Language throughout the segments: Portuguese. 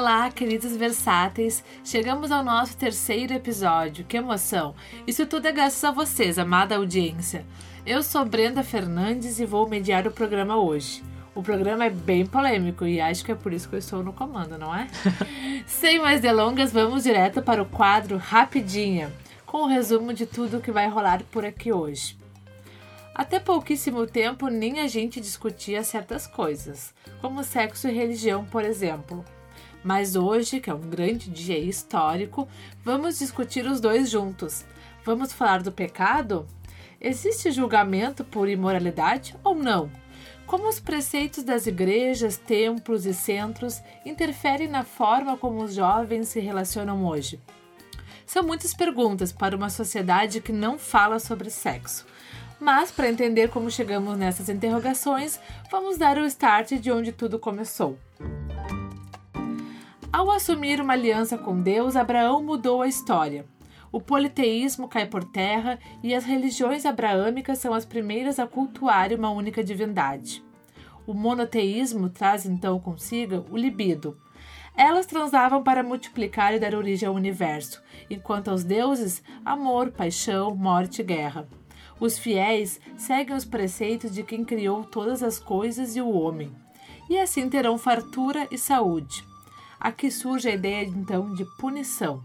Olá, queridos versáteis! Chegamos ao nosso terceiro episódio. Que emoção! Isso tudo é graças a vocês, amada audiência. Eu sou Brenda Fernandes e vou mediar o programa hoje. O programa é bem polêmico e acho que é por isso que eu estou no comando, não é? Sem mais delongas, vamos direto para o quadro Rapidinha, com o um resumo de tudo que vai rolar por aqui hoje. Até pouquíssimo tempo, nem a gente discutia certas coisas, como sexo e religião, por exemplo. Mas hoje, que é um grande dia histórico, vamos discutir os dois juntos. Vamos falar do pecado? Existe julgamento por imoralidade ou não? Como os preceitos das igrejas, templos e centros interferem na forma como os jovens se relacionam hoje? São muitas perguntas para uma sociedade que não fala sobre sexo. Mas, para entender como chegamos nessas interrogações, vamos dar o start de onde tudo começou. Ao assumir uma aliança com Deus, Abraão mudou a história. O politeísmo cai por terra e as religiões abraâmicas são as primeiras a cultuar uma única divindade. O monoteísmo traz então consigo o libido. Elas transavam para multiplicar e dar origem ao universo, enquanto aos deuses, amor, paixão, morte e guerra. Os fiéis seguem os preceitos de quem criou todas as coisas e o homem, e assim terão fartura e saúde. Aqui surge a ideia então de punição.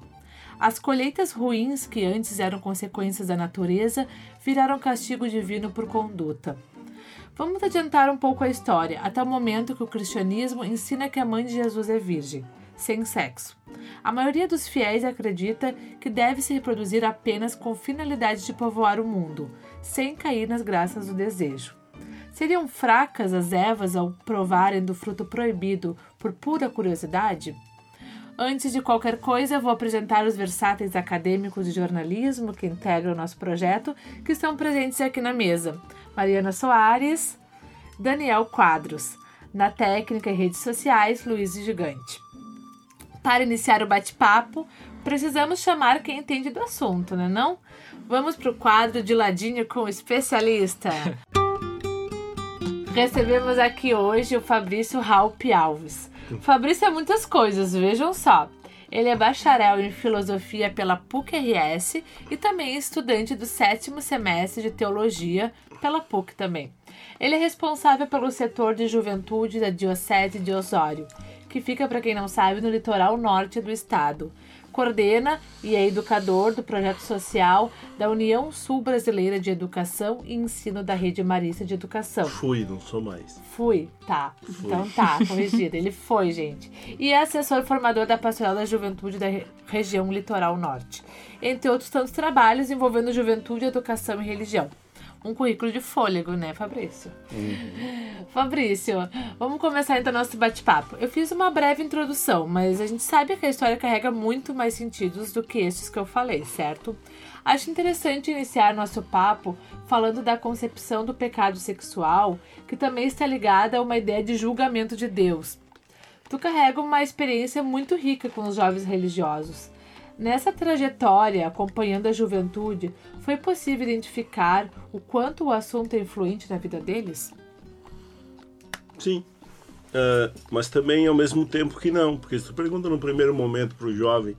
As colheitas ruins, que antes eram consequências da natureza, viraram castigo divino por conduta. Vamos adiantar um pouco a história, até o momento que o cristianismo ensina que a mãe de Jesus é virgem, sem sexo. A maioria dos fiéis acredita que deve se reproduzir apenas com finalidade de povoar o mundo, sem cair nas graças do desejo. Seriam fracas as Evas ao provarem do fruto proibido por pura curiosidade? Antes de qualquer coisa, vou apresentar os versáteis acadêmicos de jornalismo que integram o nosso projeto, que estão presentes aqui na mesa. Mariana Soares, Daniel Quadros. Na técnica e redes sociais, Luiz Gigante. Para iniciar o bate-papo, precisamos chamar quem entende do assunto, né não? Vamos para o quadro de ladinho com o especialista. Recebemos aqui hoje o Fabrício Raup Alves. Fabrício é muitas coisas, vejam só. Ele é bacharel em filosofia pela PUC-RS e também estudante do sétimo semestre de teologia pela PUC também. Ele é responsável pelo setor de juventude da Diocese de Osório, que fica, para quem não sabe, no litoral norte do estado coordena e é educador do projeto social da União Sul Brasileira de Educação e Ensino da Rede Marista de Educação. Fui, não sou mais. Fui, tá. Fui. Então tá, corrigido. Ele foi, gente. E é assessor formador da Pastoral da Juventude da região Litoral Norte. Entre outros tantos trabalhos envolvendo juventude, educação e religião um currículo de fôlego, né, Fabrício? Uhum. Fabrício, vamos começar então nosso bate-papo. Eu fiz uma breve introdução, mas a gente sabe que a história carrega muito mais sentidos do que estes que eu falei, certo? Acho interessante iniciar nosso papo falando da concepção do pecado sexual, que também está ligada a uma ideia de julgamento de Deus. Tu carrega uma experiência muito rica com os jovens religiosos. Nessa trajetória, acompanhando a juventude, foi possível identificar o quanto o assunto é influente na vida deles? Sim, uh, mas também ao mesmo tempo que não, porque se tu pergunta no primeiro momento para o jovem,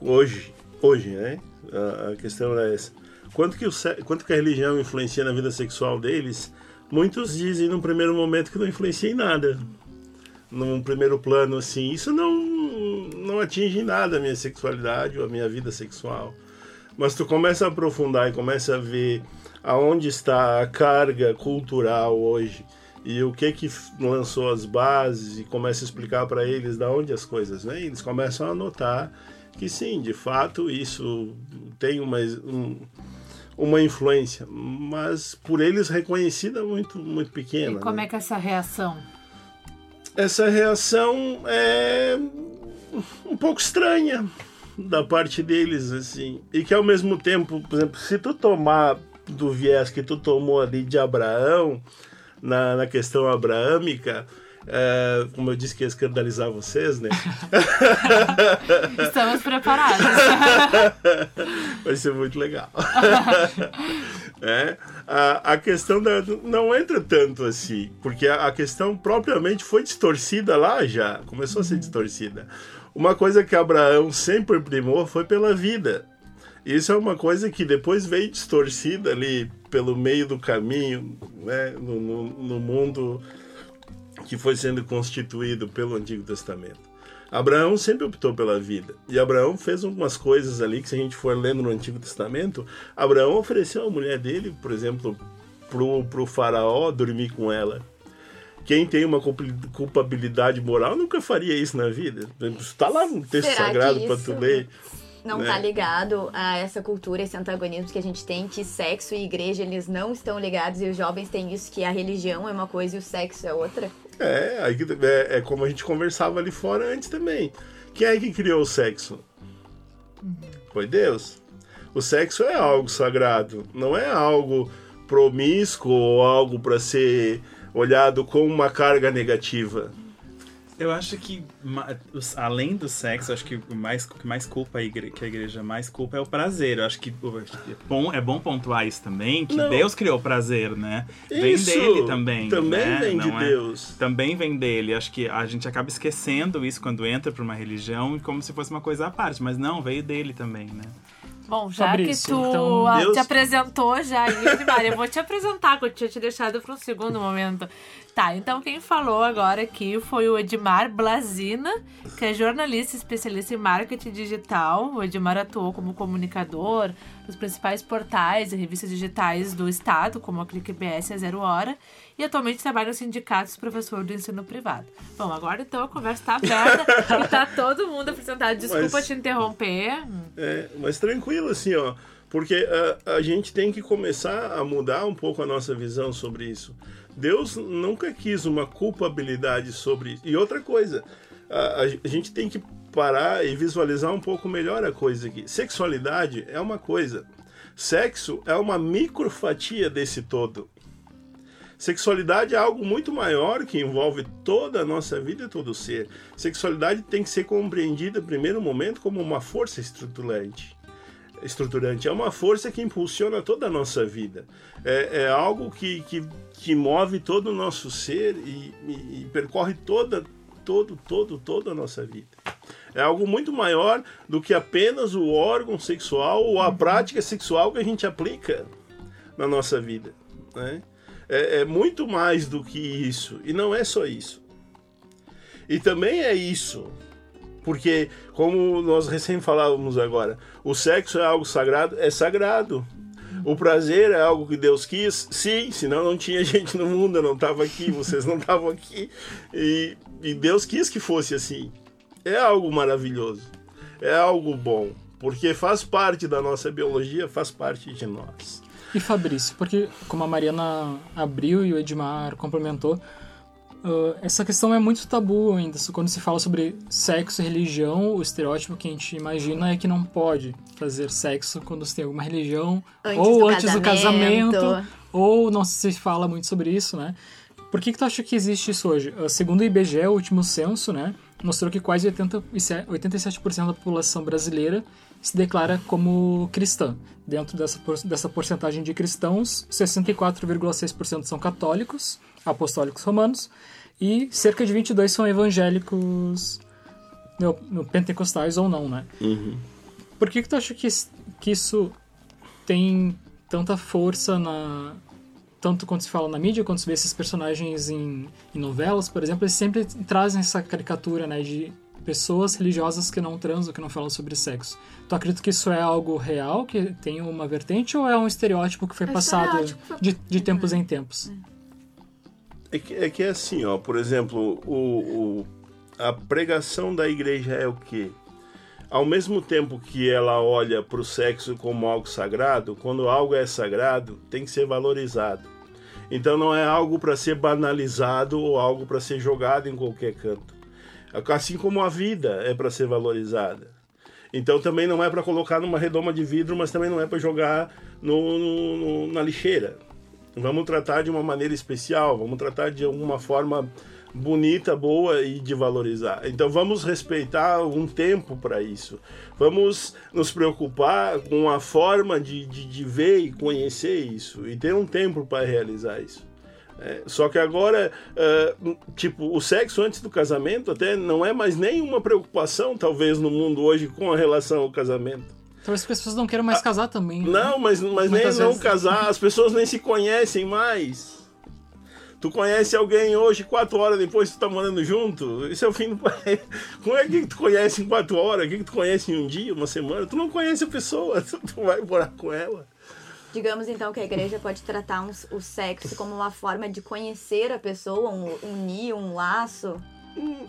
hoje, hoje, né? Uh, a questão é essa. Quanto que, o, quanto que a religião influencia na vida sexual deles? Muitos dizem no primeiro momento que não influencia em nada. Num primeiro plano, assim, isso não não atinge nada a minha sexualidade ou a minha vida sexual. Mas tu começa a aprofundar e começa a ver aonde está a carga cultural hoje e o que que lançou as bases e começa a explicar para eles da onde as coisas vêm, eles começam a notar que sim, de fato isso tem uma um, uma influência, mas por eles reconhecida muito muito pequena. E como né? é que é essa reação? Essa reação é um pouco estranha da parte deles, assim. E que ao mesmo tempo, por exemplo, se tu tomar do viés que tu tomou ali de Abraão, na, na questão abraâmica, é, como eu disse que ia escandalizar vocês, né? Estamos preparados. Vai ser muito legal. É, a, a questão da, não entra tanto assim, porque a, a, questão propriamente foi distorcida lá já, começou a ser distorcida. Uma coisa que Abraão sempre primou foi pela vida. Isso é uma coisa que depois veio distorcida ali pelo meio do caminho, né, no, no, no mundo que foi sendo constituído pelo Antigo Testamento. Abraão sempre optou pela vida. E Abraão fez algumas coisas ali que, se a gente for lendo no Antigo Testamento, Abraão ofereceu a mulher dele, por exemplo, pro, pro faraó dormir com ela. Quem tem uma culpabilidade moral nunca faria isso na vida. Está lá no texto Será sagrado para tu ler não tá né? tá ligado a essa cultura, esse antagonismo que a gente tem, que sexo e igreja eles não estão ligados e os jovens têm isso, que a religião é uma coisa e o sexo é outra? É, é, é como a gente conversava ali fora antes também. Quem é que criou o sexo? Foi Deus. O sexo é algo sagrado, não é algo promíscuo ou algo para ser olhado com uma carga negativa. Eu acho que, além do sexo, acho que o mais, que mais culpa a igreja, que a igreja mais culpa é o prazer. Eu acho que é bom, é bom pontuar isso também, que Não. Deus criou o prazer, né? Isso. Vem dele também. Também né? vem Não de é? Deus. Também vem dele. Acho que a gente acaba esquecendo isso quando entra para uma religião, como se fosse uma coisa à parte. Mas não, veio dele também, né? Bom, já Fabrício, que tu então, Deus... te apresentou já, Edmar, eu vou te apresentar, que eu tinha te deixado para um segundo momento. Tá, então quem falou agora aqui foi o Edmar Blazina, que é jornalista especialista em marketing digital. O Edmar atuou como comunicador nos principais portais e revistas digitais do estado, como a ClickBS e a Zero Hora, e atualmente trabalha no sindicato de professor do ensino privado. Bom, agora então a conversa está aberta e tá todo mundo apresentado. Desculpa mas, te interromper. É, mas tranquilo assim, ó. Porque a, a gente tem que começar a mudar um pouco a nossa visão sobre isso. Deus nunca quis uma culpabilidade sobre isso. E outra coisa, a, a, gente tem que parar e visualizar um pouco melhor a coisa aqui. Sexualidade é uma coisa, sexo é uma microfatia desse todo. Sexualidade é algo muito maior que envolve toda a nossa vida e todo o ser. Sexualidade tem que ser compreendida, primeiro momento, como uma força estruturante estruturante, é uma força que impulsiona toda a nossa vida. É, é algo que, que, que, move todo o nosso ser e, e, e, percorre toda, todo, todo, toda a nossa vida. É algo muito maior do que apenas o órgão sexual ou a prática sexual que a gente aplica na nossa vida. Né? É, é muito mais do que isso. E não é só isso. E também é isso porque, como nós recém falávamos agora, o sexo é algo sagrado, é sagrado. O prazer é algo que Deus quis, sim, senão não tinha gente no mundo, eu não estava aqui, vocês não estavam aqui. E, e Deus quis que fosse assim. É algo maravilhoso, é algo bom, porque faz parte da nossa biologia, faz parte de nós. E Fabrício, porque como a Mariana abriu e o Edmar complementou, Uh, essa questão é muito tabu ainda. Quando se fala sobre sexo e religião, o estereótipo que a gente imagina é que não pode fazer sexo quando se tem alguma religião, antes ou do antes casamento. do casamento, ou não se fala muito sobre isso, né? Por que, que tu acha que existe isso hoje? Uh, segundo o IBGE, o último censo, né, mostrou que quase 80, 87% da população brasileira se declara como cristã. Dentro dessa, dessa porcentagem de cristãos, 64,6% são católicos, apostólicos romanos, e cerca de 22 são evangélicos no, no pentecostais ou não, né? Uhum. Por que, que tu acha que, que isso tem tanta força na tanto quando se fala na mídia quando se vê esses personagens em, em novelas, por exemplo, eles sempre trazem essa caricatura, né, de pessoas religiosas que não transam, que não falam sobre sexo. Tu acredita que isso é algo real, que tem uma vertente, ou é um estereótipo que foi é passado de, de tempos em tempos? É. É que, é que é assim, ó, por exemplo, o, o, a pregação da igreja é o quê? Ao mesmo tempo que ela olha para o sexo como algo sagrado, quando algo é sagrado, tem que ser valorizado. Então não é algo para ser banalizado ou algo para ser jogado em qualquer canto. Assim como a vida é para ser valorizada. Então também não é para colocar numa redoma de vidro, mas também não é para jogar no, no, no, na lixeira. Vamos tratar de uma maneira especial, vamos tratar de alguma forma bonita, boa e de valorizar. Então vamos respeitar um tempo para isso. Vamos nos preocupar com a forma de, de, de ver e conhecer isso e ter um tempo para realizar isso. É, só que agora, uh, tipo, o sexo antes do casamento até não é mais nenhuma preocupação, talvez, no mundo hoje com a relação ao casamento. Talvez as pessoas não queiram mais casar também. né? Não, mas, mas nem não vezes- casar, as pessoas nem se conhecem mais. Tu conhece alguém hoje, quatro horas depois tu tá morando junto? Isso é o fim do planeta. Como é que tu conhece em quatro horas? O que, que tu conhece em um dia, uma semana? Tu não conhece a pessoa, tu vai morar com ela. Digamos então que a igreja pode tratar um- o sexo como uma forma de conhecer a pessoa, um, unir um laço.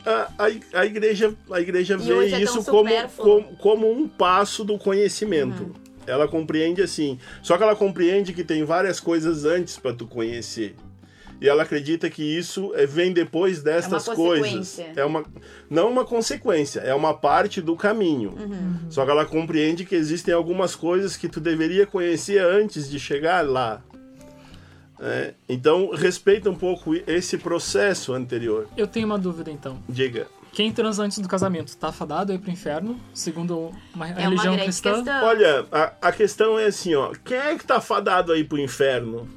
A, a, a igreja, a igreja E vê é isso como, como, como um passo do conhecimento. Uhum. Ela compreende assim. Só que ela compreende que tem várias coisas antes para tu conhecer. E ela acredita que isso é- vem depois destas É uma coisas. É uma não uma consequência, é uma parte do caminho. Uhum. Só que ela compreende que existem algumas coisas que tu deveria conhecer antes de chegar lá. É, então respeita um pouco esse processo anterior. Eu tenho uma dúvida então. Diga. Quem transa antes do casamento tá fadado a ir pro inferno, segundo uma É uma religião grande cristã? questão. Olha, a, a questão é assim, ó. Quem é que tá fadado aí pro inferno?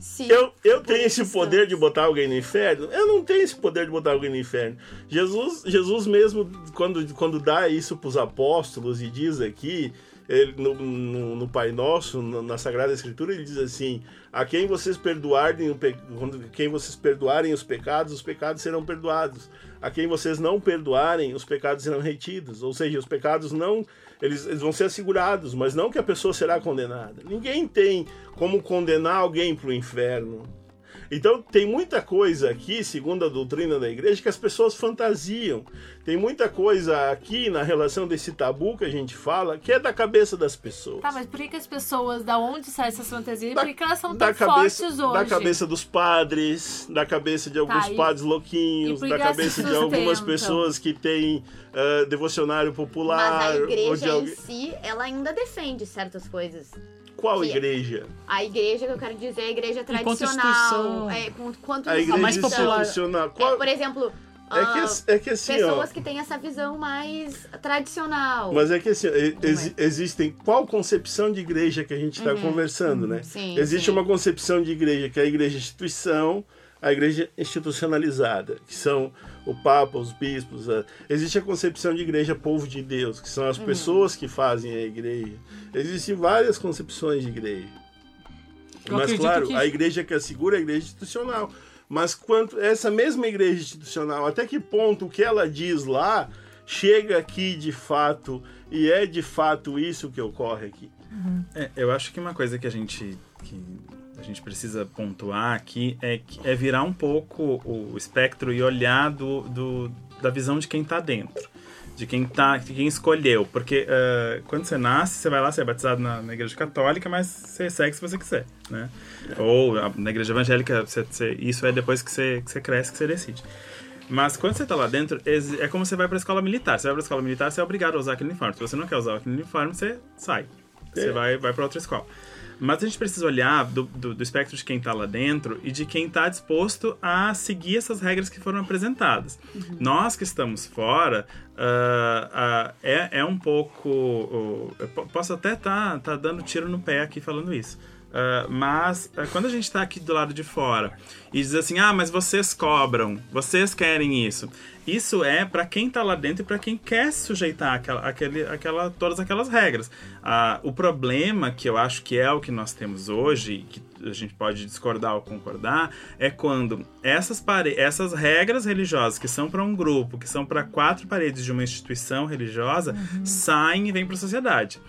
Se Eu, eu tenho esse cristãos. poder de botar alguém no inferno? Eu não tenho esse poder de botar alguém no inferno. Jesus, Jesus mesmo, quando, quando dá isso pros apóstolos e diz aqui, ele, no, no, no Pai Nosso, no- na Sagrada Escritura, ele diz assim: a quem vocês perdoarem, quem vocês perdoarem os pecados, os pecados serão perdoados. A quem vocês não perdoarem, os pecados serão retidos. Ou seja, os pecados não. Eles, eles vão ser assegurados, mas não que a pessoa será condenada. Ninguém tem como condenar alguém para o inferno. Então tem muita coisa aqui, segundo a doutrina da igreja, que as pessoas fantasiam. Tem muita coisa aqui na relação desse tabu que a gente fala, que é da cabeça das pessoas. Tá, mas por que, que as pessoas, da onde saem essas fantasias? Da- Por que, elas são da tão cabeça, fortes hoje? da cabeça dos padres, da cabeça de alguns Tá, e- padres e louquinhos, por da cabeça de algumas pessoas que têm ah, devocionário popular. Mas a ou de igreja em si, ela ainda defende certas coisas. Qual que- igreja? A igreja que eu quero dizer é a igreja tradicional. É, com- quanto A igreja mais popular. institucional. É, Qual... por exemplo, É que, ah, as- é que assim, ó. pessoas que têm essa visão mais tradicional. Mas é que assim, e- Não exi- existem. Qual concepção de igreja que a gente está conversando, né? Uhum. Sim, Existe sim. uma concepção de igreja que é a igreja instituição, a igreja institucionalizada, que são o Papa, os bispos. a- Existe a concepção de igreja povo de Deus, que são as Uhum. pessoas que fazem a igreja. Existem várias concepções de igreja. Eu Mas claro, que- a igreja que assegura é a igreja institucional. Mas quanto essa mesma igreja institucional, até que ponto o que ela diz lá chega aqui de fato e é de fato isso que ocorre aqui? É, eu acho que uma coisa que a gente que a gente precisa pontuar aqui é, é virar um pouco o espectro e olhar do, do- da visão de quem tá dentro. De quem tá, de quem escolheu. Porque eh, quando você nasce, você vai lá, você é batizado na, na igreja católica, mas você segue se você quiser, né? Ou a- na igreja evangélica, você- você- isso é depois que você, que você cresce, que você decide. Mas quando você tá lá dentro, é como você vai pra escola militar. Você vai pra escola militar, você é obrigado a usar aquele uniforme. Se você não quer usar aquele uniforme, você sai. Você É. vai, vai pra outra escola. Mas a gente precisa olhar do, do, do espectro de quem tá lá dentro e de quem tá disposto a seguir essas regras que foram apresentadas. Nós que estamos fora, ah, ah, é, é um pouco. oh, eu po- posso até estar tá, tá dando tiro no pé aqui falando isso. Ah, mas ah, quando a gente tá aqui do lado de fora e diz assim, ah, mas vocês cobram, vocês querem isso. Isso é para quem tá lá dentro e para quem quer se sujeitar àquela, àquele, àquela, todas aquelas regras. Ah, o problema, que eu acho que é o que nós temos hoje, que a gente pode discordar ou concordar, é quando essas, pare essas regras religiosas que são para um grupo, que são para quatro paredes de uma instituição religiosa, saem e vêm para a sociedade.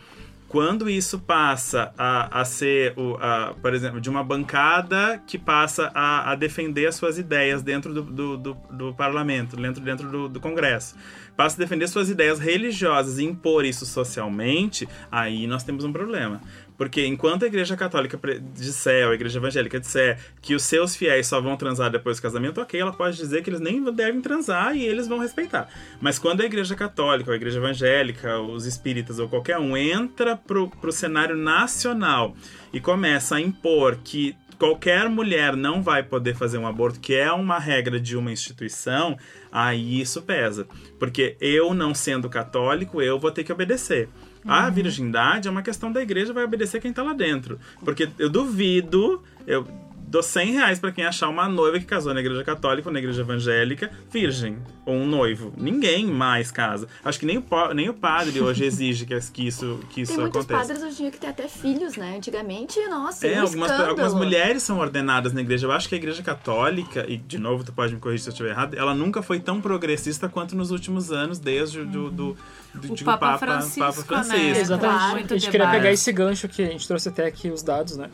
Quando isso passa a, a ser, o, a, por exemplo, de uma bancada que passa a, a defender as suas ideias dentro do, do, do, do parlamento, dentro, dentro do, do Congresso, passa a defender suas ideias religiosas e impor isso socialmente, aí nós temos um problema. Porque enquanto a igreja católica disser, ou a igreja evangélica disser que os seus fiéis só vão transar depois do casamento, ok, ela pode dizer que eles nem devem transar e eles vão respeitar. Mas quando a igreja católica, ou a igreja evangélica, os espíritas ou qualquer um entra pro, pro cenário nacional e começa a impor que qualquer mulher não vai poder fazer um aborto, que é uma regra de uma instituição, aí isso pesa. Porque eu, não sendo católico, eu vou ter que obedecer. A virgindade é uma questão da igreja, vai obedecer quem tá lá dentro. Porque eu duvido, eu dou 100 reais pra quem achar uma noiva que casou na igreja católica ou na igreja evangélica, virgem, ou um noivo. Ninguém mais casa. Acho que nem o, nem o padre hoje exige que, que isso, que isso Tem muitos aconteça. padres hoje em dia que tem até filhos, né? Antigamente, nossa, É, um algumas, escândalo. algumas mulheres são ordenadas na igreja. Eu acho que a igreja católica, e de novo, tu pode me corrigir se eu estiver errado, ela nunca foi tão progressista quanto nos últimos anos, desde o do, do, do, O de Papa Papa, Francisco, Papa Francisco. né? Exatamente. Claro. a gente queria pegar esse gancho que a gente trouxe até aqui os dados, né?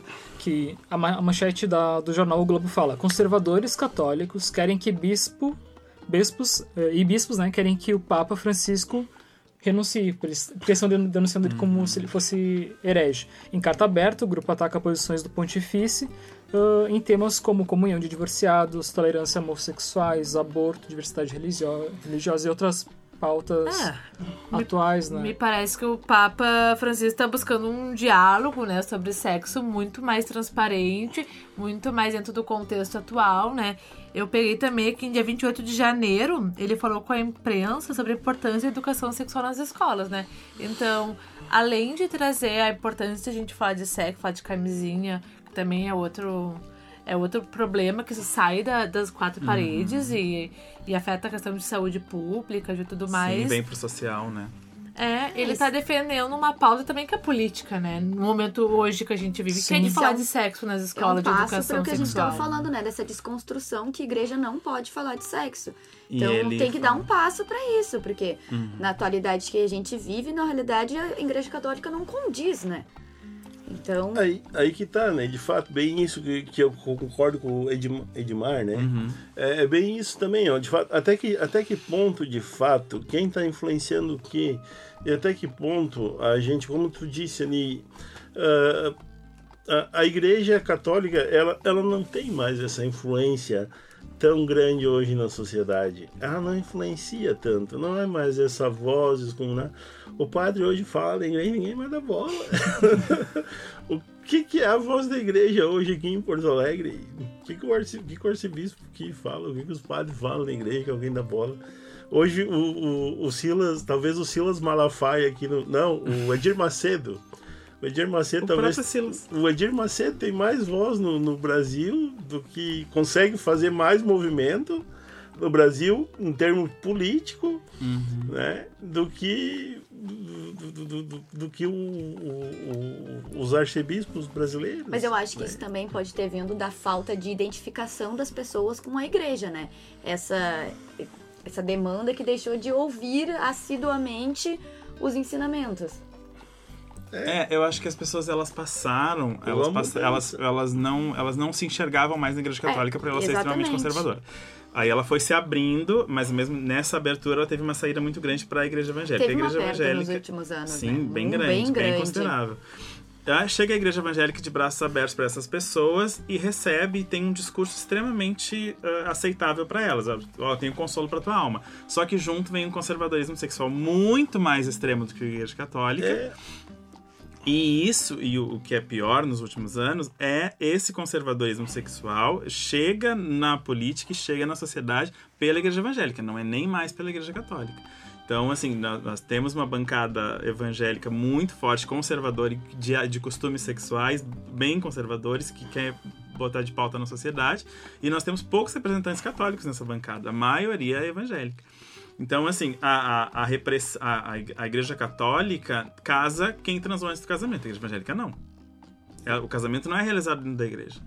Que a, ma- a manchete da, do jornal O Globo fala: conservadores católicos querem que bispo, bispos eh, e bispos, né, querem que o Papa Francisco renuncie, porque estão den- denunciando ele como se ele fosse herege. Em carta aberta, o grupo ataca posições do pontifício ah, em temas como comunhão de divorciados, tolerância a homossexuais, aborto, diversidade religio- religiosa e outras pautas É, atuais, né? Me parece que o Papa Francisco está buscando um diálogo, né, sobre sexo muito mais transparente, muito mais dentro do contexto atual, né? Eu peguei também que em dia 28 de janeiro ele falou com a imprensa sobre a importância da educação sexual nas escolas, né? Então, além de trazer a importância de a gente falar de sexo, falar de camisinha, que também é outro é outro problema que se sai da- das quatro Uhum. paredes e, e afeta a questão de saúde pública, de tudo mais. Sim, bem pro social, né? É, ele tá defendendo uma pauta também que é política, né? No momento hoje que a gente vive. Sim. Quem de falar é de sexo nas É um escolas de educação para o que a gente sexual? estava falando, né? Dessa desconstrução que a igreja não pode falar de sexo. Então ele tem que dar um passo para isso, porque Uhum. na atualidade que a gente vive, na realidade a igreja católica não condiz, né? Então, Aí, aí que tá, né? De fato, bem isso que, que eu concordo com o Edmar, Edmar né? Uhum. É, é bem isso também, ó. De fato, até que, até que ponto, de fato, quem está influenciando o quê? E até que ponto a gente, como tu disse ali, ah, a, a igreja católica, ela, ela não tem mais essa influência tão grande hoje na sociedade. Ela não influencia tanto, não é mais essa voz como né? o padre hoje fala em inglês, ninguém mais dá bola. o que, que é a voz da igreja hoje aqui em Porto Alegre? Que, que, o, que, que o arcebispo que fala? O que, que os padres falam na igreja que alguém dá bola? Hoje o, o, o Silas, talvez o Silas Malafaia aqui no. Não, o Edir Macedo. O Edir Macedo O talvez. O Edir Macedo tem mais voz no, no Brasil do que consegue fazer mais movimento no Brasil em termos político, né, do que do, do- do- do- do que o- o- o- os arcebispos brasileiros. mas eu acho que né? isso também pode ter vindo da falta de identificação das pessoas com a igreja, né? Essa essa demanda que deixou de ouvir assiduamente os ensinamentos. É, eu acho que as pessoas elas passaram, Eu elas, pass- elas, elas, não, elas não se enxergavam mais na igreja católica por ela ser extremamente exatamente. conservadora. Aí ela foi se abrindo, mas mesmo nessa abertura ela teve uma saída muito grande para a igreja evangélica. Teve a uma igreja perda nos evangélica, últimos anos, sim, né? bem Um grande, bem bem, grande. considerável. Aí chega a igreja evangélica de braços abertos para essas pessoas e recebe e tem um discurso extremamente ah, aceitável para elas. Ó, tem consolo para tua alma. Só que junto vem um conservadorismo sexual muito mais extremo do que a igreja católica. É, E isso, e o, o que é pior nos últimos anos, é esse conservadorismo sexual chega na política e chega na sociedade pela igreja evangélica, não é nem mais pela igreja católica. Então, assim, nós, nós temos uma bancada evangélica muito forte, conservadora, de, de costumes sexuais bem conservadores, que quer botar de pauta na sociedade, e nós temos poucos representantes católicos nessa bancada, a maioria é evangélica. Então, assim, a, a, a, repress... a, a- Igreja Católica casa quem transou antes do casamento. A Igreja Evangélica não. É, O casamento não é realizado dentro da igreja.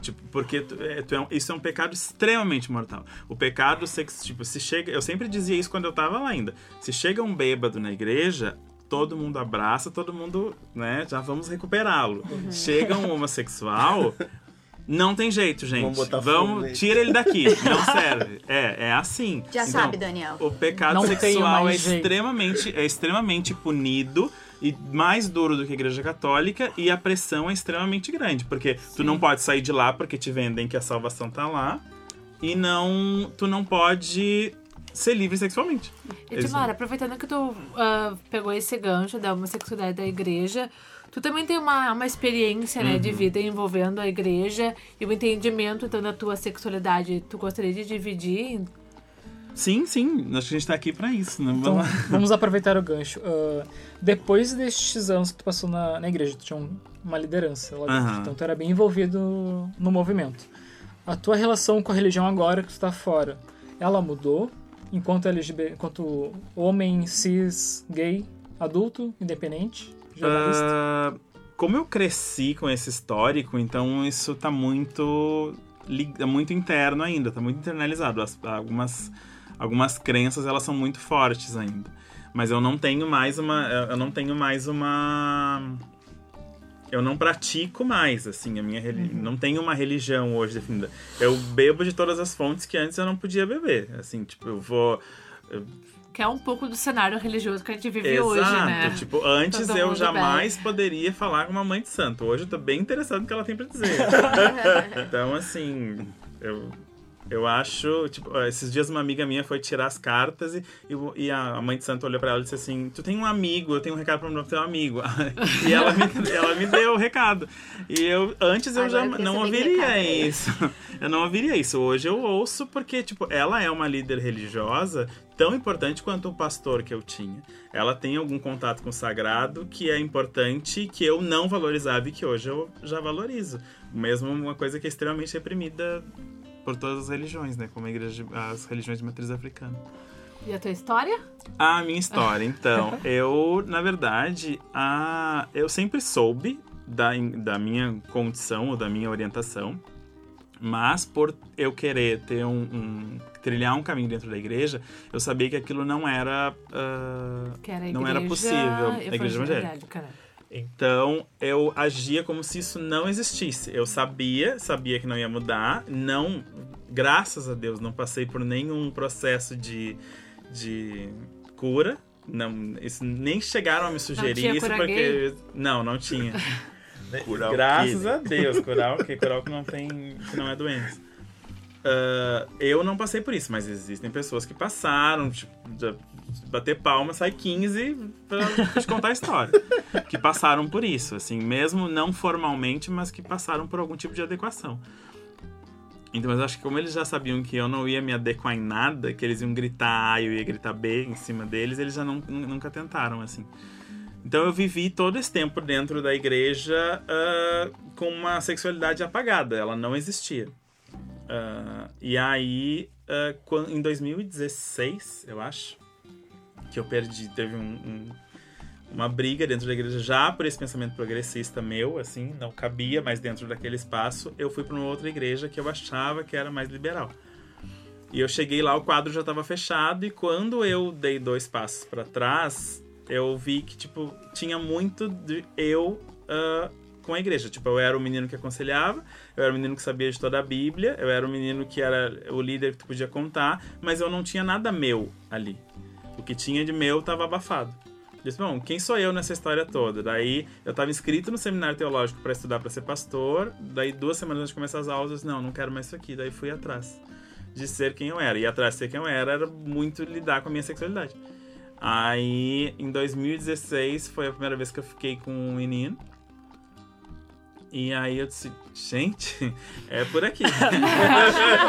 Tipo, porque tu- é, tu é um- isso é um pecado extremamente mortal. O pecado sexo, tipo, se chega. Eu sempre dizia isso quando eu tava lá ainda. Se chega um bêbado na igreja, todo mundo abraça, todo mundo, né, já vamos recuperá-lo. Chega um homossexual. Não tem jeito, gente. Vamos botar Vamos, tira ele daqui. Não serve. É, é assim. Já Então, sabe, Daniel. o pecado Não sexual é jeito. extremamente, é extremamente punido e mais duro do que a igreja católica e a pressão é extremamente grande, porque tu não pode sair de lá porque te vendem que a salvação tá lá e não tu não pode ser livre sexualmente. Edmar, aproveitando que tu ah, pegou esse gancho da homossexualidade da igreja, Tu também tem uma, uma experiência, né, de vida envolvendo a igreja e o entendimento, então, da tua sexualidade. Tu gostaria de dividir? Sim, sim. Acho que a gente tá aqui pra isso, né? Então, Vamos aproveitar o gancho. Ah, depois destes anos que tu passou na, na igreja, tu tinha um- uma liderança lá dentro, Aham. então tu era bem envolvido no movimento. A tua relação com a religião agora que tu tá fora, ela mudou? Enquanto LGBT, enquanto homem, cis, gay, adulto, independente, jornalista? Ah, como eu cresci com esse histórico, então isso tá muito é muito interno ainda, tá muito internalizado. As- algumas algumas crenças elas são muito fortes ainda. Mas eu não tenho mais uma eu não tenho mais uma eu não pratico mais, assim, a minha reli... não tenho uma religião hoje definida. Eu bebo de todas as fontes que antes eu não podia beber. Assim, tipo, eu vou Que é um pouco do cenário religioso que a gente vive Exato. hoje, né? Tipo, antes Todo eu jamais poderia falar com uma mãe de santo. Hoje eu tô bem interessado no que ela tem pra dizer. então, assim, eu, eu acho. Tipo, esses dias uma amiga minha foi tirar as cartas e, e, a mãe de santo olhou pra ela e disse assim: Tu tem um amigo, eu tenho um recado pra meu teu amigo. e ela me, ela me deu o recado. E eu, antes eu Agora já eu não ouviria isso. Eu não ouviria isso. Hoje eu ouço porque, tipo, ela é uma líder religiosa tão importante quanto o pastor que eu tinha. Ela tem algum contato com o sagrado que é importante, que eu não valorizava e que hoje eu já valorizo. Mesmo uma coisa que é extremamente reprimida por todas as religiões, né? Como a igreja, de- as religiões de matriz africana. E a tua história? A minha história, então. eu, na verdade, a, eu sempre soube da, da minha condição ou da minha orientação, mas por eu querer ter um, um- trilhar um caminho dentro da igreja, eu sabia que aquilo não era. ah, Que era a Não era igreja possível, a igreja evangélica. então eu agia como se isso não existisse. Eu sabia, sabia que não ia mudar, não, graças a Deus, não passei por nenhum processo de, de cura. Não, isso nem chegaram a me sugerir isso porque gay? não, não tinha. Curar o Graças a Deus, curar o que curar o que não tem, que não é doença. Ah, eu não passei por isso, mas existem pessoas que passaram, tipo, bater palma sai 15 pra te contar a história. que passaram por isso, assim, mesmo não formalmente, mas que passaram por algum tipo de adequação. Então, mas acho que como eles já sabiam que eu não ia me adequar em nada, que eles iam gritar A e eu ia gritar B em cima deles, eles já não, nu- nunca tentaram, assim. Então eu vivi todo esse tempo dentro da igreja ah, com uma sexualidade apagada, ela não existia. Ah, e aí, quan- em 2016, eu acho, que eu perdi, teve um- um- uma briga dentro da igreja já por esse pensamento progressista meu, assim, não cabia mais dentro daquele espaço. Eu fui para uma outra igreja que eu achava que era mais liberal. E eu cheguei lá, o quadro já estava fechado e quando eu dei dois passos para trás, eu vi que tipo tinha muito de eu ah, com a igreja. Tipo, eu era o menino que aconselhava, eu era o menino que sabia de toda a Bíblia, eu era o menino que era o líder que tu podia contar, mas eu não tinha nada meu ali. O que tinha de meu estava abafado. Eu disse, bom, quem sou eu nessa história toda? Daí eu estava inscrito no seminário teológico para estudar para ser pastor. Daí duas semanas antes de começar as aulas, eu disse, não, não quero mais isso aqui. Daí fui atrás de ser quem eu era. E atrás de ser quem eu era era muito lidar com a minha sexualidade. Aí, em 2016, foi a primeira vez que eu fiquei com um menino. E aí eu disse, gente, é por aqui.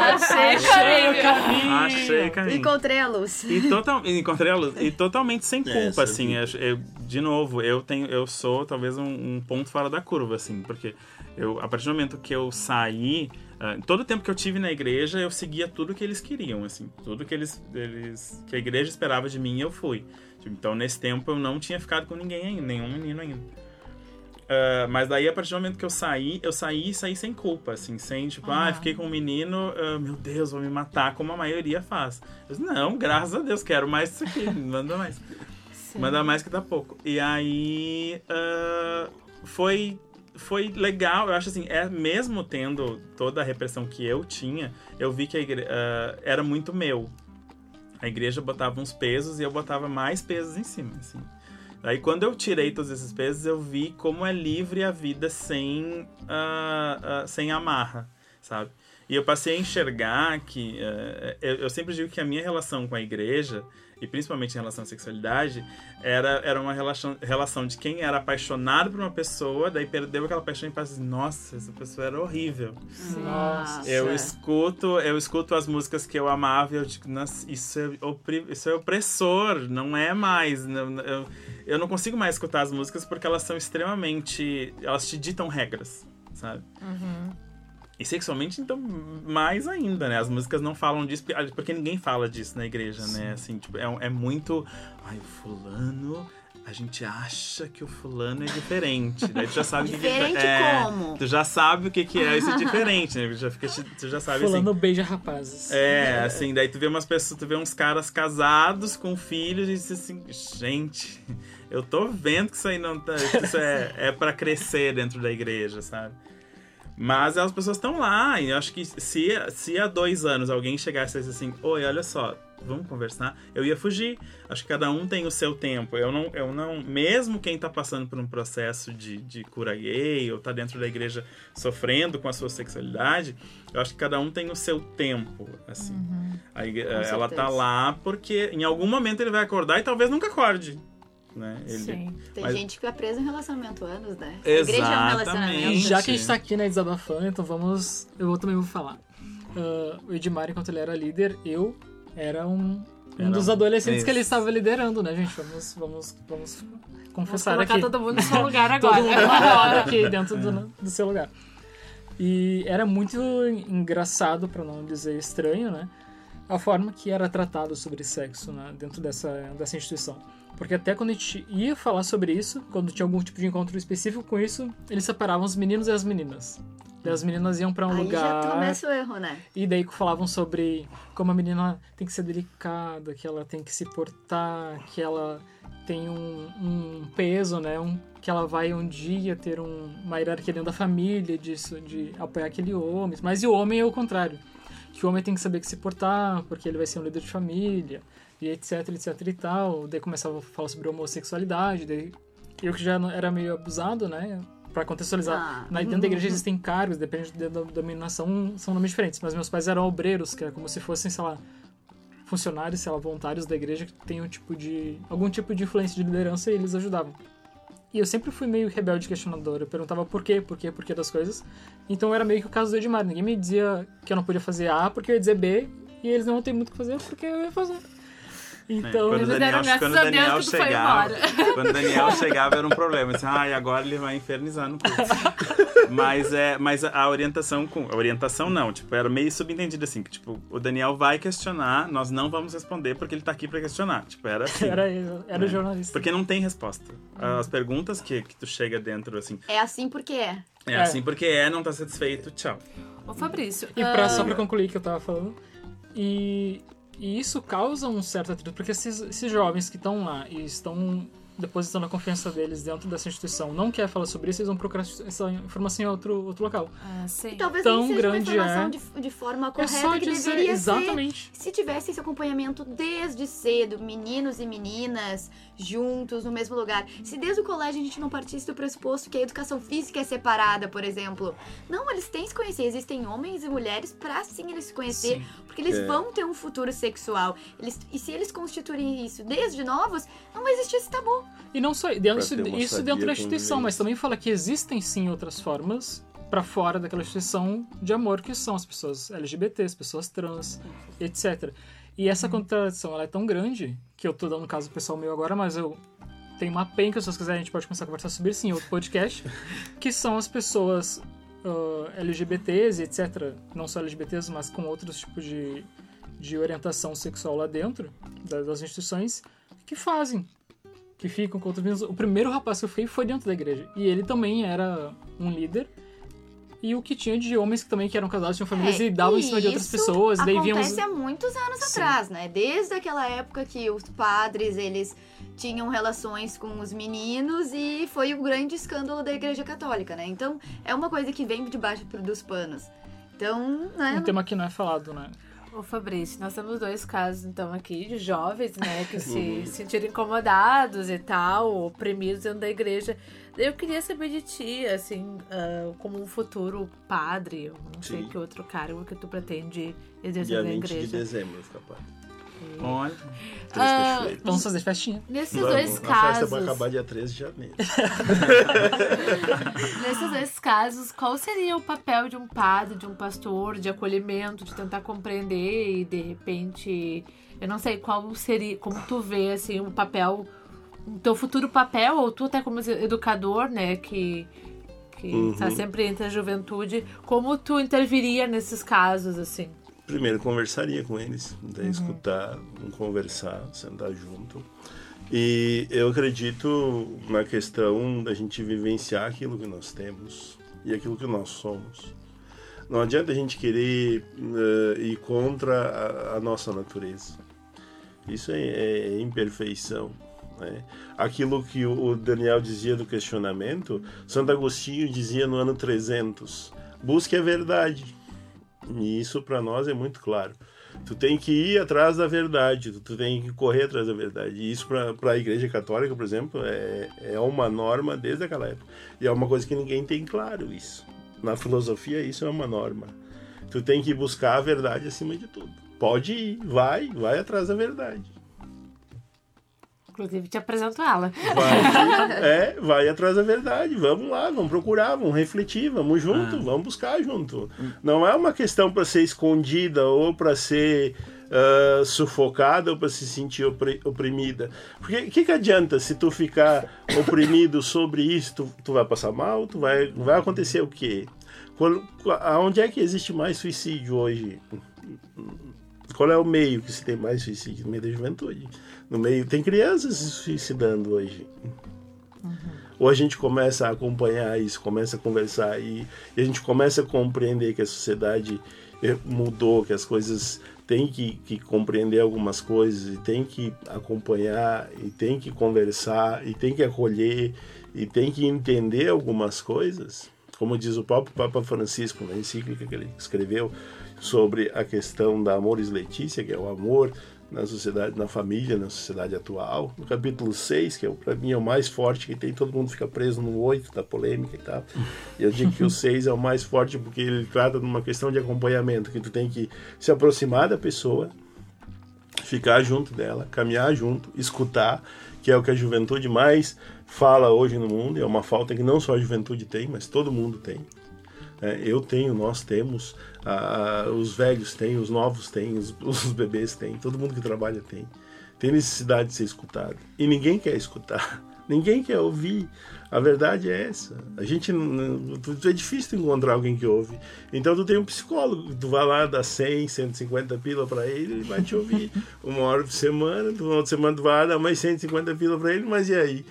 Achei o caminho. Achei caminho. Encontrei a luz. E total, encontrei a luz. E totalmente sem culpa, Essa assim. Eu, eu- de novo, eu tenho, eu sou talvez um, um ponto fora da curva, assim, porque eu, a partir do momento que eu saí, ah, todo o tempo que eu tive na igreja, eu seguia tudo que eles queriam, assim, tudo que eles, eles que a igreja esperava de mim, eu fui. Tipo, Então, nesse tempo, eu não tinha ficado com ninguém ainda, nenhum menino ainda. Ah, mas daí, a partir do momento que eu saí, eu saí e saí sem culpa, assim, sem tipo, ah, fiquei com um menino, ah, meu Deus, vou me matar, como a maioria faz. Eu disse, não, graças a Deus, quero mais disso aqui, manda mais. Sim. Manda mais que dá pouco. E aí, ah, foi, foi legal, eu acho assim, é, mesmo tendo toda a repressão que eu tinha, eu vi que igre- ah, era muito meu. A igreja botava uns pesos e eu botava mais pesos em cima, assim. Aí quando eu tirei todos esses pesos, eu vi como é livre a vida sem, ah, ah, sem amarra, sabe? E eu passei a enxergar que. eh, eu, eu sempre digo que a minha relação com a igreja, e principalmente em relação à sexualidade, era, era uma relação, relação de quem era apaixonado por uma pessoa, daí perdeu aquela paixão e pensa assim, nossa, essa pessoa era horrível. Nossa. Eu escuto, eu escuto as músicas que eu amava e eu digo, nossa, isso é, isso é opressor, não é mais. não- eu, eu não consigo mais escutar as músicas porque elas são extremamente. Elas te ditam regras, sabe? E sexualmente, então, mais ainda, né? As músicas não falam disso, porque- porque ninguém fala disso na igreja, né? Assim, tipo, é, é muito. Ai, o fulano. A gente acha que o fulano é diferente. Daí tu já sabe o que que Diferente é. como? Tu já sabe o que, que é isso diferente, né? Tu já, fica, tu já sabe assim. Fulano beija rapazes. É, assim, daí tu vê umas pessoas, tu vê uns caras casados com filhos e diz assim, gente, eu tô vendo que isso aí não tá. Isso é, é para crescer dentro da igreja, sabe? Mas as pessoas estão lá, e eu acho que se, se há dois anos alguém chegasse e dissesse assim, oi, olha só, vamos conversar, eu ia fugir. Acho que cada um tem o seu tempo. Eu não, eu não mesmo quem tá passando por um processo de, de cura gay, ou tá dentro da igreja sofrendo com a sua sexualidade, eu acho que cada um tem o seu tempo, assim. A igre- ela tá certeza. lá porque em algum momento ele vai acordar e talvez nunca acorde. Né? Ele, Sim. Tem Mas- gente que fica presa em relacionamento há anos, né? A igreja é um Exatamente. relacionamento. E já que a gente tá aqui, né, desabafando, então vamos. Eu também vou falar. Ah, o Edmar, enquanto ele era líder, eu era um, um Era dos um- adolescentes que ele estava liderando, né, gente? Vamos, vamos, vamos Vamos confessar colocar aqui. todo mundo no seu lugar Todo agora. mundo agora aqui dentro do, do seu lugar. E era muito engraçado, pra não dizer estranho, né? A forma que era tratado sobre sexo né, dentro dessa, dessa instituição. Porque até quando a gente ia falar sobre isso, quando tinha algum tipo de encontro específico com isso, eles separavam os meninos e as meninas. Daí as meninas iam pra um Aí lugar. já começa o erro, né? E daí falavam sobre como a menina tem que ser delicada, que ela tem que se portar, que ela tem um, um peso, né? Um, que ela vai um dia ter um, uma hierarquia dentro da família, disso, de apoiar aquele homem. Mas e o homem é o contrário. Que o homem tem que saber que se portar, porque ele vai ser um líder de família, e etc, etc e tal. Daí começava a falar sobre homossexualidade, daí eu que já era meio abusado, né? Pra contextualizar. Ah. Na, dentro da igreja existem cargos, depende da dominação, são nomes diferentes. Mas meus pais eram obreiros, que é como se fossem, sei lá, funcionários, sei lá, voluntários da igreja que tem um tipo de. algum tipo de influência de liderança e eles ajudavam. E eu sempre fui meio rebelde questionador. Eu perguntava por quê, por quê, por quê das coisas. Então era meio que o caso do Edmar. Ninguém me dizia que eu não podia fazer A porque eu ia dizer B. E eles não têm muito o que fazer porque eu ia fazer. Então, quando o eles Daniel, quando o Daniel chegava, embora. quando o Daniel chegava era um problema. Assim, ah, e agora ele vai infernizar no curso. mas é, mas a orientação com, a orientação não, tipo, era meio subentendido assim, que tipo, o Daniel vai questionar, nós não vamos responder porque ele tá aqui pra questionar. Tipo, era assim. era, era o jornalista. Porque não tem resposta. As perguntas que, que tu chega dentro, assim, É assim porque é. é, É. assim porque é, não tá satisfeito, tchau. Ô, Fabrício. E pra, ah, só pra concluir o que eu tava falando, e, e isso causa um certo atrito, porque esses, esses jovens que estão lá e estão depositando a confiança deles dentro dessa instituição não quer falar sobre isso, eles vão procurar essa informação em outro, outro local. ah, sim. E talvez Tão nem seja uma grande informação é. de, de forma É correta só que dizer deveria ser. exatamente. Se tivesse esse acompanhamento desde cedo, meninos e meninas juntos no mesmo lugar. Se desde o colégio a gente não partisse do pressuposto que a educação física é separada, por exemplo. Não, eles têm que se conhecer. Existem homens e mulheres pra sim eles se conhecer, Sim. porque eles É. vão ter um futuro sexual. Eles, e se eles constituírem isso desde novos, não vai existir esse tabu. E não só dentro, isso, dentro da instituição, mas também fala que existem sim outras formas pra fora daquela instituição de amor que são as pessoas LGBT, as pessoas trans, etc. E essa contradição ela é tão grande que eu tô dando um caso pessoal meu agora, mas eu tenho uma penca, se vocês quiserem a gente pode começar a conversar sobre isso em outro podcast, que são as pessoas ah, LGBTs e etc. Não só LGBTs, mas com outros tipos de, de orientação sexual lá dentro da- das instituições que fazem que ficam com outros meninos. O primeiro rapaz que eu fui foi dentro da igreja. E ele também era um líder. E o que tinha de homens que também que eram casados, tinham famílias É, e davam em cima de outras pessoas. Daí vinham. Acontece há muitos anos Sim. atrás, né? Desde aquela época que os padres, eles tinham relações com os meninos e foi o grande escândalo da Igreja Católica, né? Então, é uma coisa que vem debaixo dos panos. Então, né? Um tema que não é falado, né? Ô, Fabrício, nós temos dois casos então aqui de jovens, né, que se sentiram incomodados e tal, oprimidos dentro da igreja. Eu queria saber de ti, assim, ah, como um futuro padre, não sei que outro cargo que tu pretende exercer Dia na 20 de igreja. dezembro, fica padre. Olha. Ah. Vamos fazer festinha. Nesses Vamos, dois A festa vai casos, acabar dia 13 de janeiro. nesses dois casos, qual seria o papel de um padre, de um pastor, de acolhimento, de tentar compreender e de repente, eu não sei qual seria, como tu vê assim o papel, o teu futuro papel ou tu até como educador, né, que que Uhum. está sempre entre a juventude, como tu interviria nesses casos assim? Primeiro conversaria com eles, né, Uhum. escutar, conversar, sentar junto. E eu acredito na questão da gente vivenciar aquilo que nós temos e aquilo que nós somos. Não adianta a gente querer eh, ir contra a, a nossa natureza. Isso é, é imperfeição. Né? Aquilo que o Daniel dizia do questionamento, Santo Agostinho dizia no ano 300: busque a verdade. E isso para nós é muito claro. Tu tem que ir atrás da verdade, tu, tem que correr atrás da verdade. E isso para a Igreja Católica, por exemplo, é, é uma norma desde aquela época. E é uma coisa que ninguém tem claro isso. Na filosofia, isso é uma norma. Tu tem que buscar a verdade acima de tudo. Pode ir, vai, vai atrás da verdade. Inclusive te apresento ela. Vai, é, vai atrás da verdade. Vamos lá, vamos procurar, vamos refletir, vamos junto, vamos buscar junto. Não é uma questão para ser escondida ou para ser ah, sufocada ou para se sentir opri- oprimida. Porque o que, que adianta se tu ficar oprimido sobre isso? Tu, tu vai passar mal? Tu vai, vai acontecer o quê? Quando, aonde é que existe mais suicídio hoje? Qual é o meio que se tem mais suicídio? No meio da juventude. No meio tem crianças se suicidando hoje. Ou a gente começa a acompanhar isso, começa a conversar e, e a gente começa a compreender que a sociedade eh, mudou, que as coisas têm que, que compreender algumas coisas e tem que acompanhar e tem que conversar e tem que acolher e tem que entender algumas coisas. Como diz o próprio Papa Francisco na encíclica que ele escreveu sobre a questão da Amoris Letícia, que é o amor na sociedade, na família, na sociedade atual. No capítulo 6, que é, para mim é o mais forte, que tem todo mundo fica preso no 8 da polêmica e tal. E eu digo que o 6 é o mais forte porque ele trata de uma questão de acompanhamento, que tu tem que se aproximar da pessoa, ficar junto dela, caminhar junto, escutar, que é o que a juventude mais fala hoje no mundo, e é uma falta que não só a juventude tem, mas todo mundo tem. É, eu tenho, nós temos, os velhos têm, os novos têm, os, os bebês têm, todo mundo que trabalha tem. Tem necessidade de ser escutado. E ninguém quer escutar, ninguém quer ouvir. A verdade é essa. A gente é difícil encontrar alguém que ouve. Então tu tem um psicólogo, tu vai lá dar 100, 150 pila para ele, ele vai te ouvir uma hora por semana, uma outra semana tu vai lá dar mais 150 pila para ele, mas e aí?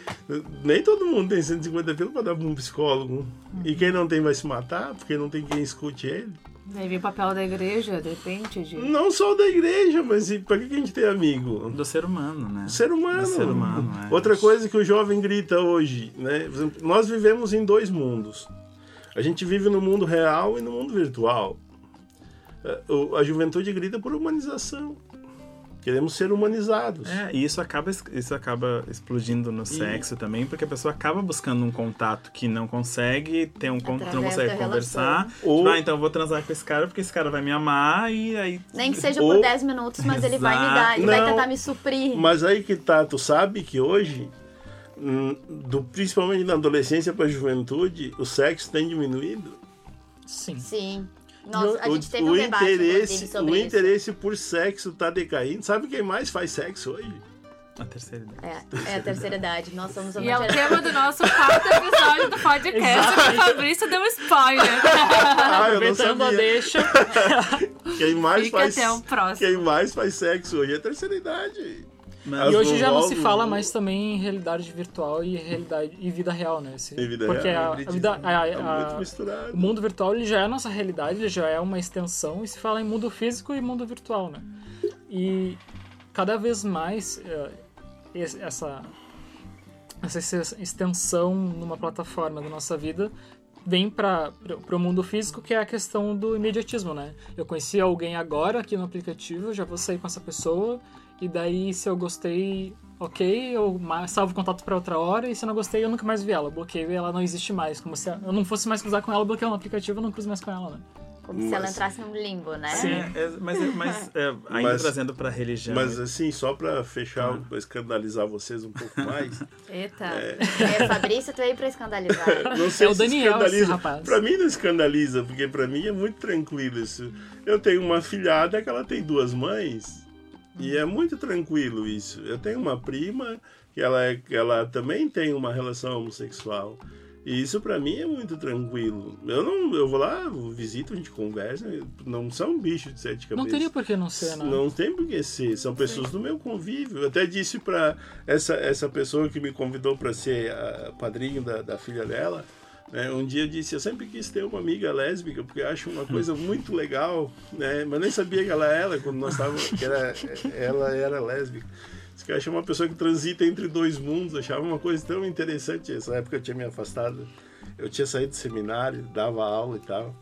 Nem todo mundo tem 150 pila para dar para um psicólogo. E quem não tem vai se matar, porque não tem quem escute ele. Aí vem o papel da igreja, de repente, de... Não só da igreja, mas e pra que a gente tem amigo? Do ser humano, né? O ser humano. Do ser humano, é. Outra coisa que o jovem grita hoje, né? Por exemplo, Nós vivemos em dois mundos. A gente vive no mundo real e no mundo virtual. O- A juventude grita por humanização. Queremos ser humanizados. É, e isso acaba, isso acaba explodindo no sexo também, porque a pessoa acaba buscando um contato que não consegue, ter um contato, não consegue conversar. Ou- Tipo, ah, então eu vou transar com esse cara porque esse cara vai me amar e aí. Nem que seja Ou- por 10 minutos, mas ele vai me dar, ele vai Não. tentar me suprir. Mas aí que tá, tu sabe que hoje, hum, do, principalmente na adolescência para a juventude, o sexo tem diminuído. Sim. Sim. Nossa, a o, gente teve o um debate interesse, sobre o isso. interesse por sexo tá decaindo. Sabe quem mais faz sexo hoje? A terceira idade. É, é a terceira idade. Nós somos uma E é o tema do nosso quarto episódio do podcast. que o Fabrício deu um spoiler. Ah, eu não Aproveitando a sabia. deixa. Quem mais Fica faz até o próximo. Quem mais faz sexo hoje é a terceira idade. Mas- E hoje já não se fala mais também em realidade virtual e realidade e vida real, né? Vida porque real, a, a vida, a- Tá a- muito misturado. o mundo virtual ele já é a nossa realidade, ele já é uma extensão e se fala em mundo físico e mundo virtual, né? E cada vez mais eh, essa essa extensão numa plataforma da nossa vida vem para o mundo físico, que é a questão do imediatismo, né? Eu conheci alguém agora aqui no aplicativo, já vou sair com essa pessoa, e daí se eu gostei, ok, eu salvo o contato para outra hora, e se eu não gostei, eu nunca mais vi ela. Eu bloqueio e ela não existe mais. Como se eu não fosse mais cruzar com ela, eu bloqueio no aplicativo, eu não cruzo mais com ela, né? Como se ela Mas- entrasse num limbo, né? Sim, é, mas, mas é, ainda Mas- trazendo pra religião. Mas assim, só pra fechar, pra escandalizar vocês um pouco mais. Eita. É, Fabrício, tu aí pra escandalizar. Não sei É o se Daniel, escandaliza. esse rapaz. Pra mim não escandaliza, porque pra mim é muito tranquilo isso. Eu tenho uma filhada que ela tem duas mães e é muito tranquilo isso. Eu tenho uma prima que ela, é, ela também tem uma relação homossexual. E isso pra mim é muito tranquilo. Eu não, eu vou lá, visito, a gente conversa. Não são bichos de sete cabeças. Não teria por que não ser, né? Não tem por que ser, são pessoas do meu convívio. Eu até disse pra essa, essa pessoa que me convidou para ser a padrinho da, da filha dela, né, um dia eu disse, eu sempre quis ter uma amiga lésbica, porque eu acho uma coisa muito legal, né, mas nem sabia que ela era, quando nós estávamos, que era, ela era lésbica. Eu achei uma pessoa que transita entre dois mundos, achava uma coisa tão interessante. Nessa época eu tinha me afastado, eu tinha saído do seminário, dava aula e tal.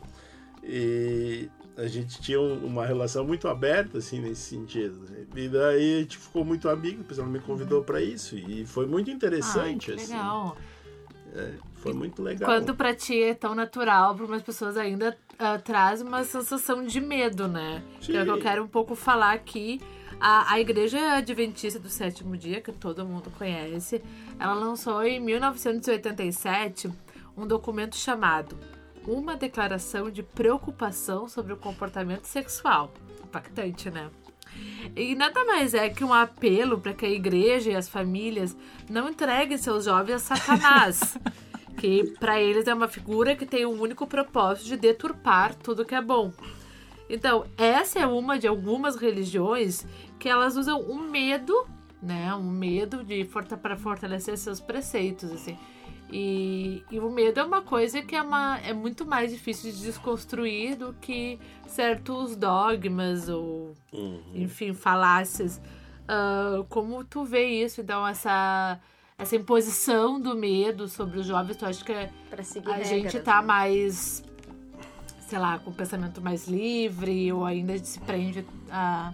E a gente tinha um- uma relação muito aberta, assim, nesse sentido. né? E daí a gente ficou muito amigo, depois ela me convidou para isso. E foi muito Ai, interessante, que assim. legal. Foi muito legal. Quando pra ti é tão natural, para umas pessoas ainda ah, traz uma sensação de medo, né? Que é o que eu Sim. quero um pouco falar aqui. A, a Igreja Adventista do Sétimo Dia, que todo mundo conhece, ela lançou em 1987 um documento chamado Uma Declaração de Preocupação sobre o Comportamento Sexual. Impactante, né? E nada mais é que um apelo para que a igreja e as famílias não entreguem seus jovens a Satanás, que para eles é uma figura que tem o único propósito de deturpar tudo que é bom. Então, essa é uma de algumas religiões que elas usam o medo, né, um medo de para fortalecer seus preceitos, assim. E, e o medo é uma coisa que é, uma, é muito mais difícil de desconstruir do que certos dogmas ou Uhum. enfim, falácias. Ah, como tu vê isso? Então, essa, essa imposição do medo sobre os jovens, tu acha que é- Pra seguir a regras, gente tá né? mais, sei lá, com o pensamento mais livre ou ainda se prende a,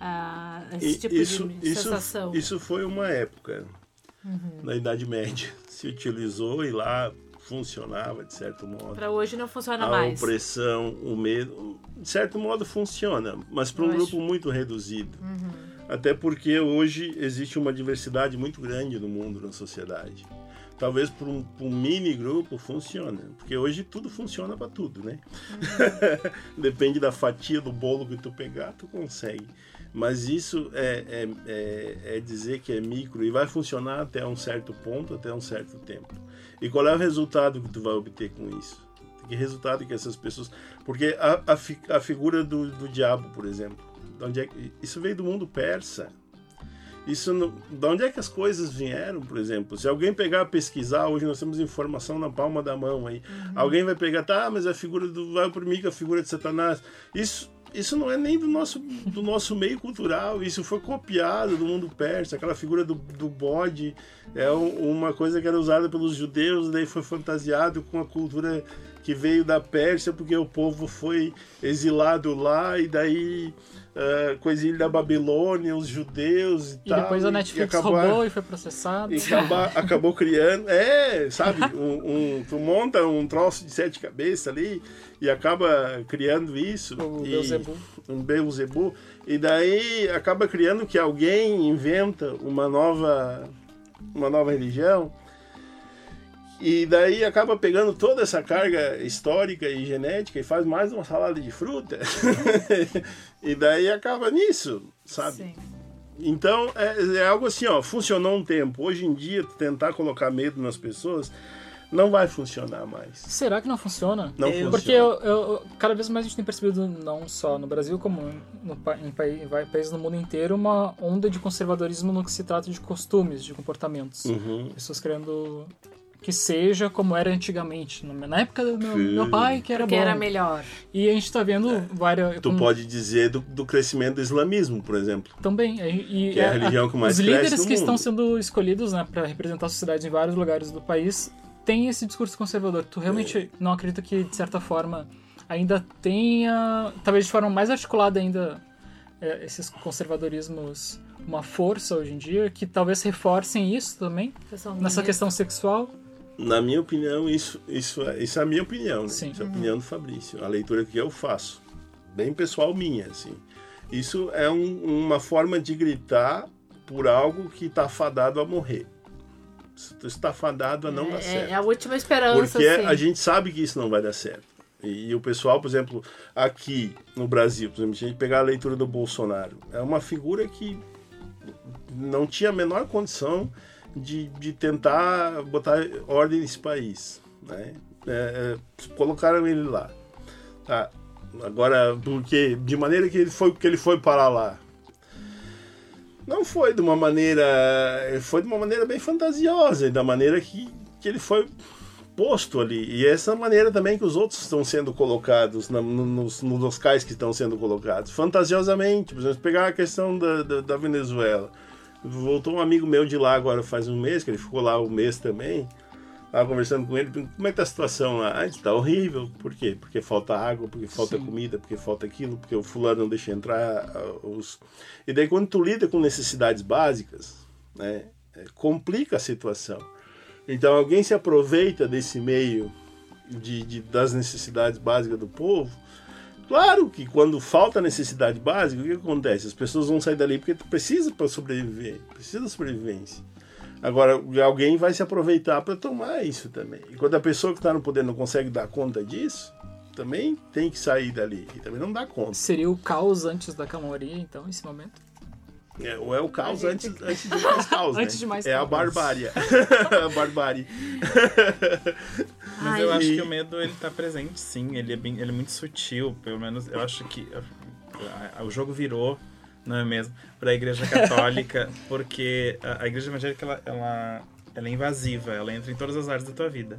a esse E tipo isso, de isso, sensação? Uhum. isso foi uma época, na Idade Média, se utilizou e lá funcionava de certo modo. Pra hoje não funciona a mais. opressão, o medo, de certo modo funciona, mas para um acho- grupo muito reduzido. Uhum. Até porque hoje existe uma diversidade muito grande no mundo, na sociedade. Talvez para um, um mini grupo funcione, porque hoje tudo funciona para tudo, né? Uhum. Depende da fatia do bolo que tu pegar, tu consegue. Mas isso é, é, é, é dizer que é micro e vai funcionar até um certo ponto, até um certo tempo. E qual é o resultado que tu vai obter com isso? Que resultado que essas pessoas. Porque a, a, fi- a figura do, do diabo, por exemplo, de onde é que- isso veio do mundo persa. Isso não, de onde é que as coisas vieram, por exemplo? Se alguém pegar pesquisar, hoje nós temos informação na palma da mão aí. Alguém vai pegar, tá, mas a figura do vai oprimir que a figura de Satanás. Isso isso não é nem do nosso, do nosso meio cultural, isso foi copiado do mundo persa. Aquela figura do, do bode é um- uma coisa que era usada pelos judeus, daí foi fantasiado com a cultura que veio da Pérsia, porque o povo foi exilado lá, e daí o exílio da Babilônia, os judeus e, E tal. depois a e- Netflix e acabou- roubou e foi processado. e acaba- acabou criando, é, sabe, um, um- tu monta um troço de sete cabeças ali e acaba criando isso. O e, Beelzebub. Um Beelzebub. E daí acaba criando que alguém inventa uma nova, uma nova religião. E daí acaba pegando toda essa carga histórica e genética e faz mais uma salada de fruta. e daí acaba nisso, sabe? Sim. Então, é, é algo assim, ó, funcionou um tempo. Hoje em dia, tentar colocar medo nas pessoas não vai funcionar mais. Será que não funciona? Não Eu- funciona. Porque eu, eu- cada vez mais a gente tem percebido, não só no Brasil, como no, em, em países no mundo inteiro, uma onda de conservadorismo no que se trata de costumes, de comportamentos. Uhum. Pessoas querendo que seja como era antigamente. Na época do meu, meu pai, que era Porque bom. era melhor. E a gente tá vendo várias... Tu com- pode dizer do, do crescimento do islamismo, por exemplo. Também. E, e Que é a religião que mais Os líderes que estão mundo. sendo escolhidos né, para representar a sociedade em vários lugares do país tem esse discurso conservador. Tu realmente não acredita que, de certa forma, ainda tenha, talvez de forma mais articulada ainda, é, esses conservadorismos uma força hoje em dia, que talvez reforcem isso também, nessa questão sexual? Na minha opinião, isso, isso, é- isso é a minha opinião, né? Sim. Isso é a opinião do Fabrício, a leitura que eu faço. Bem pessoal minha, assim. Isso é um- uma forma de gritar por algo que está fadado a morrer. Está fadado a não dar certo. É, é a última esperança, Porque assim. a gente sabe que isso não vai dar certo. E, e o pessoal, por exemplo, aqui no Brasil, por exemplo, se a gente pegar a leitura do Bolsonaro, é uma figura que não tinha a menor condição de, de tentar botar ordem nesse país. Né? É, é, colocaram ele lá. Tá. Agora, porque de maneira que ele foi que ele foi parar lá. Não foi de uma maneira. Foi de uma maneira bem fantasiosa, da maneira que, que ele foi posto ali. E essa maneira também que os outros estão sendo colocados na, no- nos, nos locais que estão sendo colocados. Fantasiosamente. Por exemplo, pegar a questão da, da, da Venezuela. Voltou um amigo meu de lá agora faz um mês, que ele ficou lá um mês também. Tava conversando com ele, como é que tá a situação lá? Ah, está horrível. Por quê? Porque falta água, porque falta Sim. comida, porque falta aquilo, porque o fulano não deixa entrar ah, os... E daí quando tu lida com necessidades básicas, né, é, complica a situação. Então alguém se aproveita desse meio de, de- das necessidades básicas do povo. Claro que quando falta necessidade básica, o que acontece? As pessoas vão sair dali porque precisa para sobreviver, precisa da sobrevivência. Agora, alguém vai se aproveitar para tomar isso também. E quando a pessoa que está no poder não consegue dar conta disso, também tem que sair dali. E também não dá conta. Seria o caos antes da calmaria, então, esse momento? É, ou é o caos antes, antes de mais caos, né? Antes de mais É a caos. barbárie. a barbárie. Mas Ai, eu acho que o medo ele tá presente, sim. Ele é, bem, ele é muito sutil. Pelo menos eu acho que a- a- o jogo virou, não é mesmo, para a Igreja Católica, porque a, a Igreja Evangélica ela, ela, ela é invasiva, ela entra em todas as áreas da tua vida.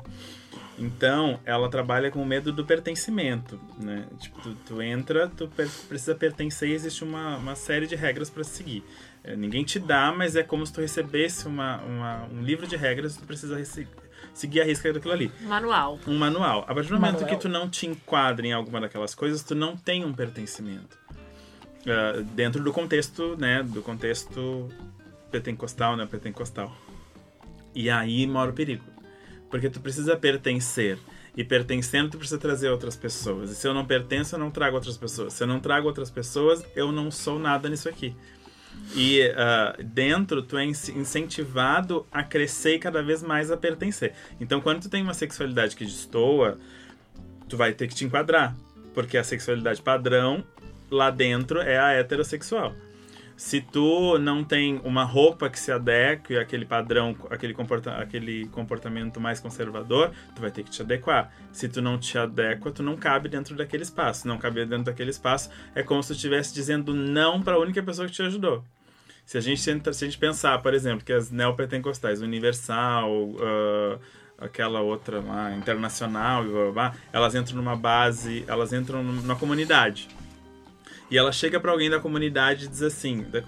Então, ela trabalha com o medo do pertencimento, né? Tipo, tu, tu entra, tu per- precisa pertencer e existe uma, uma série de regras para seguir. É, ninguém te dá, mas é como se tu recebesse uma, uma- um livro de regras e tu precisa seguir a risca daquilo ali Manual. um manual. A partir do momento Manual. que tu não te enquadra em alguma daquelas coisas, tu não tem um pertencimento. Ah, dentro do contexto, né, do contexto pentecostal, né, pentecostal. E aí mora o perigo. Porque tu precisa pertencer. E pertencendo, tu precisa trazer outras pessoas. E se eu não pertenço, eu não trago outras pessoas. Se eu não trago outras pessoas, eu não sou nada nisso aqui. E ah, dentro, tu é incentivado a crescer e cada vez mais a pertencer. Então, quando tu tem uma sexualidade que destoa, tu vai ter que te enquadrar. Porque a sexualidade padrão, lá dentro, é a heterossexual. Se tu não tem uma roupa que se adeque àquele padrão, aquele, comporta aquele comportamento mais conservador, tu vai ter que te adequar. Se tu não te adequa, tu não cabe dentro daquele espaço. Não caber dentro daquele espaço é como se tu estivesse dizendo não para a única pessoa que te ajudou. Se a gente, se a gente pensar, por exemplo, que as neopentecostais, Universal, ah, aquela outra lá, internacional, blá, blá, blá, elas entram numa base, elas entram numa comunidade. E ela chega pra alguém da comunidade e diz assim, da,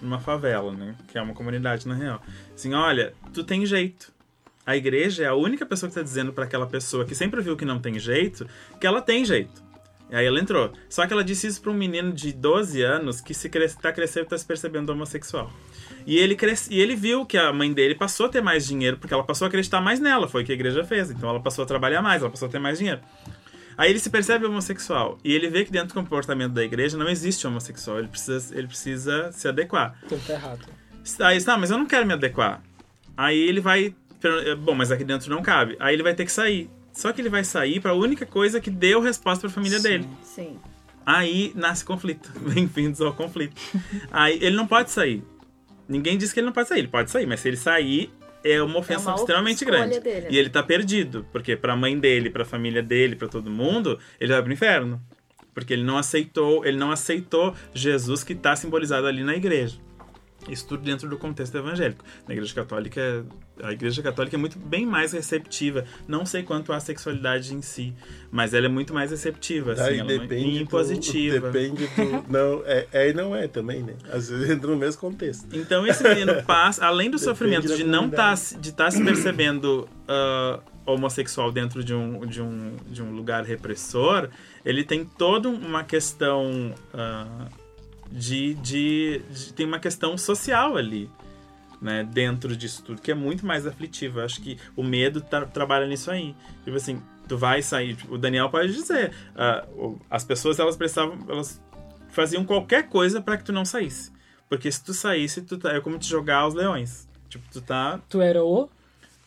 numa favela, né? Que é uma comunidade na real. Assim, olha, tu tem jeito. A igreja é a única pessoa que tá dizendo pra aquela pessoa que sempre viu que não tem jeito, que ela tem jeito. E aí ela entrou. Só que ela disse isso pra um menino de 12 anos que se cres... tá crescendo e tá se percebendo homossexual. E ele, cres... e ele viu que a mãe dele passou a ter mais dinheiro, porque ela passou a acreditar mais nela, foi o que a igreja fez. Então ela passou a trabalhar mais, ela passou a ter mais dinheiro. Aí ele se percebe homossexual. E ele vê que dentro do comportamento da igreja não existe homossexual. Ele precisa, ele precisa se adequar. Tudo tá errado. Aí, tá, mas eu não quero me adequar. Aí ele vai. Bom, mas aqui dentro não cabe. Aí ele vai ter que sair. Só que ele vai sair pra única coisa que deu resposta pra família dele. Sim. Aí nasce conflito. Bem-vindos ao conflito. Aí ele não pode sair. Ninguém diz que ele não pode sair. Ele pode sair, mas se ele sair, é uma ofensa uma extremamente grande. dele, né? E ele tá perdido. Porque pra mãe dele, pra família dele, pra todo mundo, ele vai pro inferno. Porque ele não aceitou, ele não aceitou Jesus que tá simbolizado ali na igreja. Isso tudo dentro do contexto evangélico. Na Igreja Católica, a Igreja Católica é muito bem mais receptiva. Não sei quanto à sexualidade em si, mas ela é muito mais receptiva, assim, Daí é depende muito do, positiva. Depende do. Não, é, é e não é também, né? Às vezes entra no mesmo contexto. Então esse menino passa, além do Depende sofrimento de não estar comunidade. de tá se percebendo ah, homossexual dentro de um, de, um, de um lugar repressor, ele tem toda uma questão ah, de, de, de- tem uma questão social ali. Né, dentro disso tudo, que é muito mais aflitivo. Eu acho que o medo tra- trabalha nisso aí. Tipo assim, tu vai sair. tipo, o Daniel pode dizer, o- as pessoas elas precisavam, elas faziam qualquer coisa para que tu não saísse. Porque se tu saísse, tu tá, é como te jogar aos leões. Tipo, tu tá Tu era o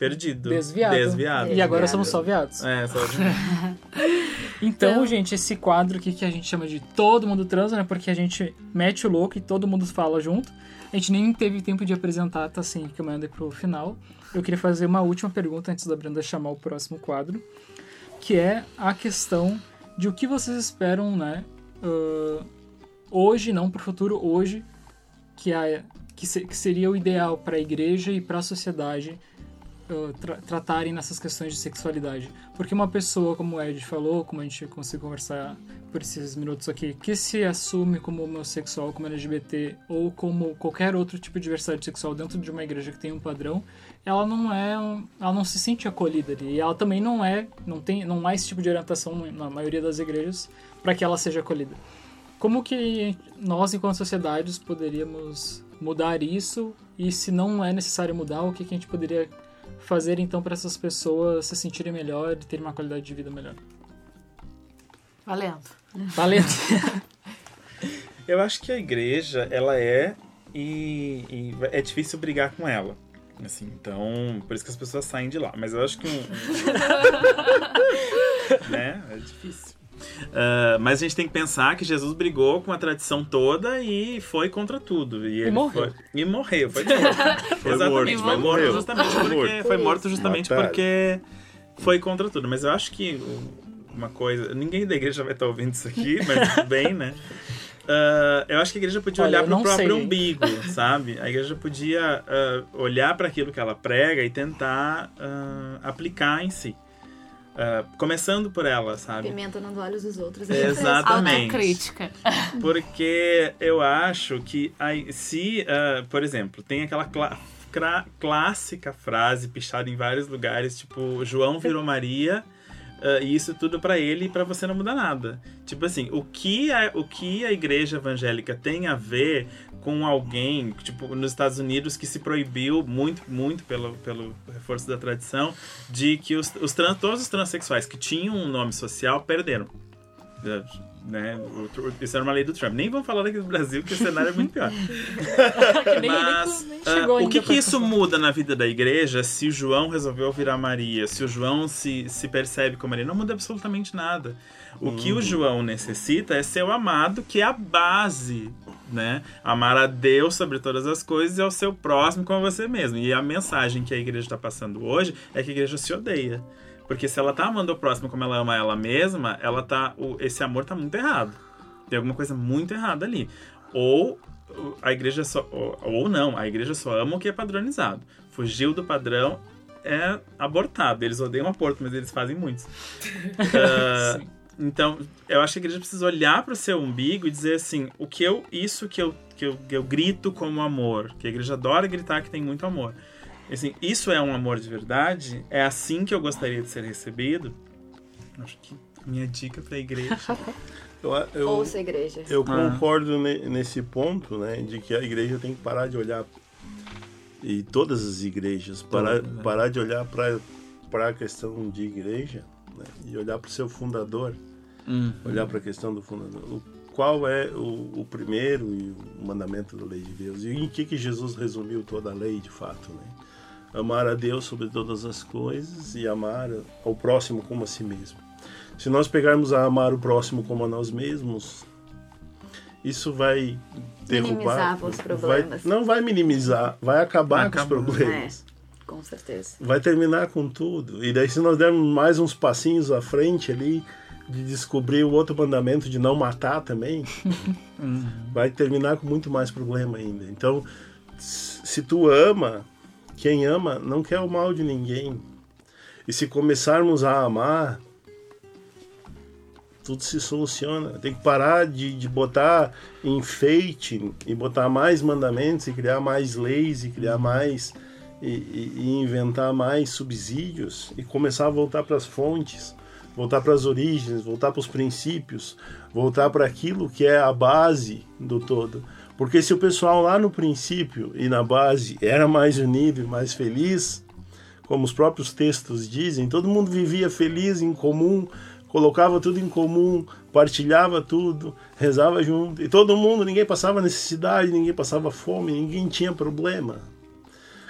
perdido. desviado. Desviado. E agora Desviado. somos só viados. É, só Então, Então- gente, esse quadro aqui que a gente chama de Todo Mundo Transa, né? Porque a gente mete o louco e todo mundo fala junto. A gente nem teve tempo de apresentar, tá assim, que eu mandei pro final. Eu queria fazer uma última pergunta antes da Brenda chamar o próximo quadro, que é a questão de o que vocês esperam, né? ah, hoje, não pro futuro, hoje, que, é, que, se- que seria o ideal para a igreja e para a sociedade uh, tra- tratarem nessas questões de sexualidade. Porque uma pessoa, como o Ed falou, como a gente conseguiu conversar por esses minutos aqui, que se assume como homossexual, como LGBT ou como qualquer outro tipo de diversidade sexual dentro de uma igreja que tem um padrão, ela não é, um- ela não se sente acolhida ali. E ela também não é, não tem, não há esse tipo de orientação na maioria das igrejas para que ela seja acolhida. Como que nós, enquanto sociedades, poderíamos mudar isso? E se não é necessário mudar, o que, que a gente poderia fazer então para essas pessoas se sentirem melhor e terem uma qualidade de vida melhor? Valendo. Valendo! Eu acho que a igreja, ela é e, e é difícil brigar com ela. Assim, então, por isso que as pessoas saem de lá. Mas eu acho que um. né? É difícil. Ah, mas a gente tem que pensar que Jesus brigou com a tradição toda e foi contra tudo. E, ele morreu. Foi, e morreu, foi morto. Foi Exatamente, morto, foi morto morreu. justamente porque. Morto. Foi morto justamente porque foi contra tudo. Mas eu acho que uma coisa. Ninguém da igreja vai estar ouvindo isso aqui, mas tudo bem, né? Ah, eu acho que a igreja podia Olha, olhar para o próprio sei, umbigo, sabe? A igreja podia ah, olhar para aquilo que ela prega e tentar ah, aplicar em si. Ah, começando por ela, sabe? Pimenta nos olhos dos outros. Exatamente. Autocrítica. Porque eu acho que aí, se, ah, por exemplo, tem aquela cla- cra- clássica frase pichada em vários lugares, tipo, João virou Maria, e isso tudo pra ele e pra você não muda nada. Tipo assim, o que, a, o que a igreja evangélica tem a ver com alguém, tipo, nos Estados Unidos, que se proibiu muito, muito pelo, pelo reforço da tradição, de que os, os trans, todos os transexuais que tinham um nome social perderam. Né? Isso era uma lei do Trump. Nem vamos falar aqui do Brasil, que o cenário é muito pior. Mas chegou o que, que isso muda na vida da igreja se o João resolveu virar Maria? Se o João se, se percebe como Maria? Não muda absolutamente nada. O que o João necessita é ser o amado, que é a base, né? Amar a Deus sobre todas as coisas e ao seu próximo como você mesmo. E a mensagem que a igreja está passando hoje é que a igreja se odeia. Porque se ela tá amando o próximo como ela ama ela mesma, ela tá. o- esse amor tá muito errado. Tem alguma coisa muito errada ali. Ou a igreja só. Ou, ou não, a igreja só ama o que é padronizado. Fugiu do padrão é abortado. Eles odeiam aborto, mas eles fazem muitos. Ah, então, eu acho que a igreja precisa olhar para o seu umbigo e dizer assim: o que eu. Isso que eu, que eu, que eu grito como amor, que a igreja adora gritar que tem muito amor. Assim, isso é um amor de verdade? É assim que eu gostaria de ser recebido? Acho que minha dica para a igreja. Eu, eu, Ouça a igreja. eu Ah. concordo ne- nesse ponto, né? De que a igreja tem que parar de olhar. E todas as igrejas, parar, Todas, né? parar de olhar para a questão de igreja né, e olhar para o seu fundador. olhar para a questão do fundador. O, qual é o, o primeiro e o mandamento da lei de Deus? E em que, que Jesus resumiu toda a lei de fato? Né? Amar a Deus sobre todas as coisas e amar ao próximo como a si mesmo. Se nós pegarmos a amar o próximo como a nós mesmos, isso vai derrubar. Minimizar os vai- problemas. não vai minimizar, vai acabar Vai com os problemas Com certeza. vai terminar com tudo. E daí, se nós dermos mais uns passinhos à frente ali, de descobrir o outro mandamento de não matar também, vai terminar com muito mais problema ainda. Então, se tu ama, quem ama não quer o mal de ninguém. E se começarmos a amar, tudo se soluciona. Tem que parar de, de botar enfeite e botar mais mandamentos e criar mais leis e criar mais. E, e, e inventar mais subsídios e começar a voltar para as fontes, voltar para as origens, voltar para os princípios, voltar para aquilo que é a base do todo. Porque se o pessoal lá no princípio e na base era mais unido e mais feliz, como os próprios textos dizem, todo mundo vivia feliz em comum, colocava tudo em comum, partilhava tudo, rezava junto, e todo mundo, ninguém passava necessidade, ninguém passava fome, ninguém tinha problema.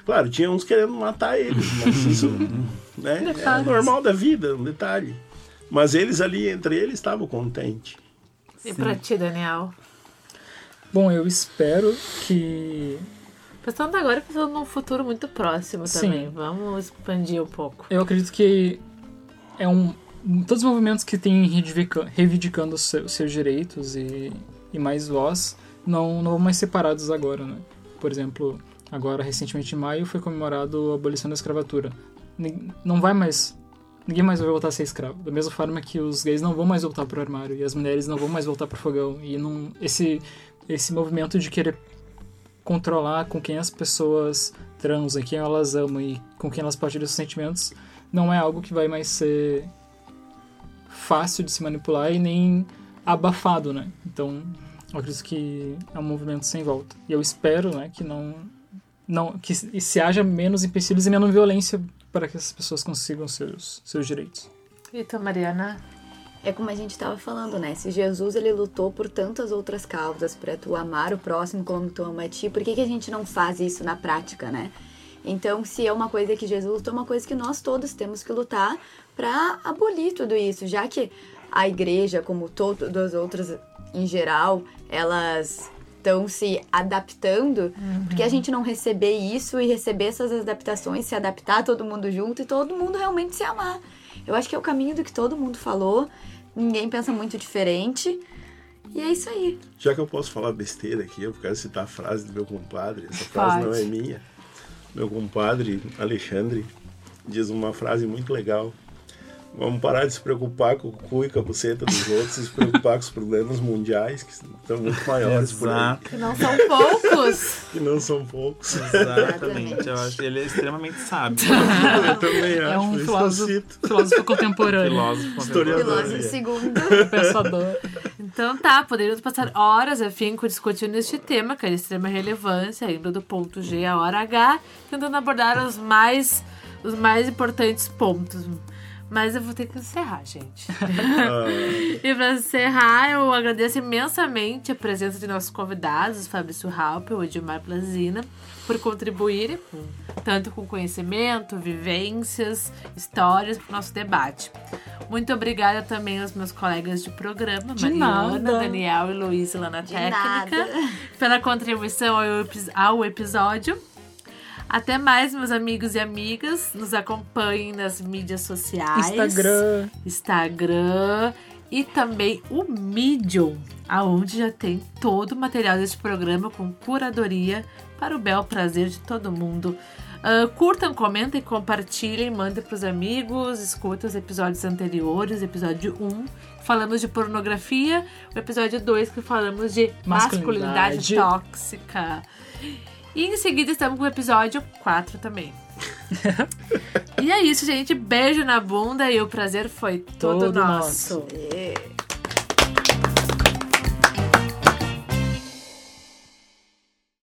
Claro, tinha uns querendo matar eles, mas isso né, é normal da vida, um detalhe. Mas eles ali, entre eles, estavam contentes. E pra ti, Daniel? Bom, eu espero que. Pensando agora, pensando num futuro muito próximo também. Sim. Vamos expandir um pouco. Eu acredito que é um. Todos os movimentos que têm reivindica- reivindicando os seus, direitos e, e mais voz não, não vão mais separados agora, né? Por exemplo, agora, recentemente em maio, foi comemorado a abolição da escravatura. Não vai mais. Ninguém mais vai voltar a ser escravo. Da mesma forma que os gays não vão mais voltar pro armário e as mulheres não vão mais voltar pro fogão. E não, esse, esse movimento de querer controlar com quem as pessoas transam, quem elas amam e com quem elas partilham seus sentimentos não é algo que vai mais ser fácil de se manipular e nem abafado, né? Então, eu acredito que é um movimento sem volta. E eu espero, né, que não não que se haja menos empecilhos e menos violência para que essas pessoas consigam seus seus direitos. E tu, Mariana? É como a gente estava falando, né? Se Jesus ele lutou por tantas outras causas para tu amar o próximo como tu ama a ti, por que, que a gente não faz isso na prática, né? Então, se é uma coisa que Jesus lutou, é uma coisa que nós todos temos que lutar para abolir tudo isso, já que a igreja, como todas as outras em geral, elas estão se adaptando, porque a gente não receber isso e receber essas adaptações, se adaptar todo mundo junto e todo mundo realmente se amar. Eu acho que é o caminho do que todo mundo falou, ninguém pensa muito diferente. E é isso aí. Já que eu posso falar besteira aqui, eu quero citar a frase do meu compadre. Essa frase Pode. não é minha. Meu compadre Alexandre diz uma frase muito legal. Vamos parar de se preocupar com o cu e com a buceta dos outros e se preocupar com os problemas mundiais, que estão muito maiores por aí. Exato, Que não são poucos. Que não são poucos. exatamente. Eu acho que ele é extremamente sábio. eu também acho, É um filósofo, filósofo contemporâneo, Filósofo. Filósofo é. segundo. pensador. Então tá, poderíamos passar horas a fim discutindo este tema, que é de extrema relevância, indo do ponto G à hora H, tentando abordar os mais, os mais importantes pontos. Mas eu vou ter que encerrar, gente. Ah, E para encerrar, eu agradeço imensamente a presença de nossos convidados, Fabrício Halper e Edmar Plazina, por contribuírem com- tanto com conhecimento, vivências, histórias para o nosso debate. Muito obrigada também aos meus colegas de programa, De Mariana, nada. Daniel e Luiz lá na De técnica, nada. pela contribuição ao, ao episódio. Até mais, meus amigos e amigas. Nos acompanhem nas mídias sociais. Instagram. Instagram e também o Medium, aonde já tem todo o material deste programa com curadoria para o bel prazer de todo mundo. Ah, curtam, comentem, compartilhem, mandem para os amigos, escutem os episódios anteriores, episódio 1, falamos de pornografia, o episódio 2 que falamos de masculinidade, Masculinidade. tóxica. E em seguida estamos com o episódio 4 também. e é isso, gente. Beijo na bunda e o prazer foi todo, Todo nosso. nosso.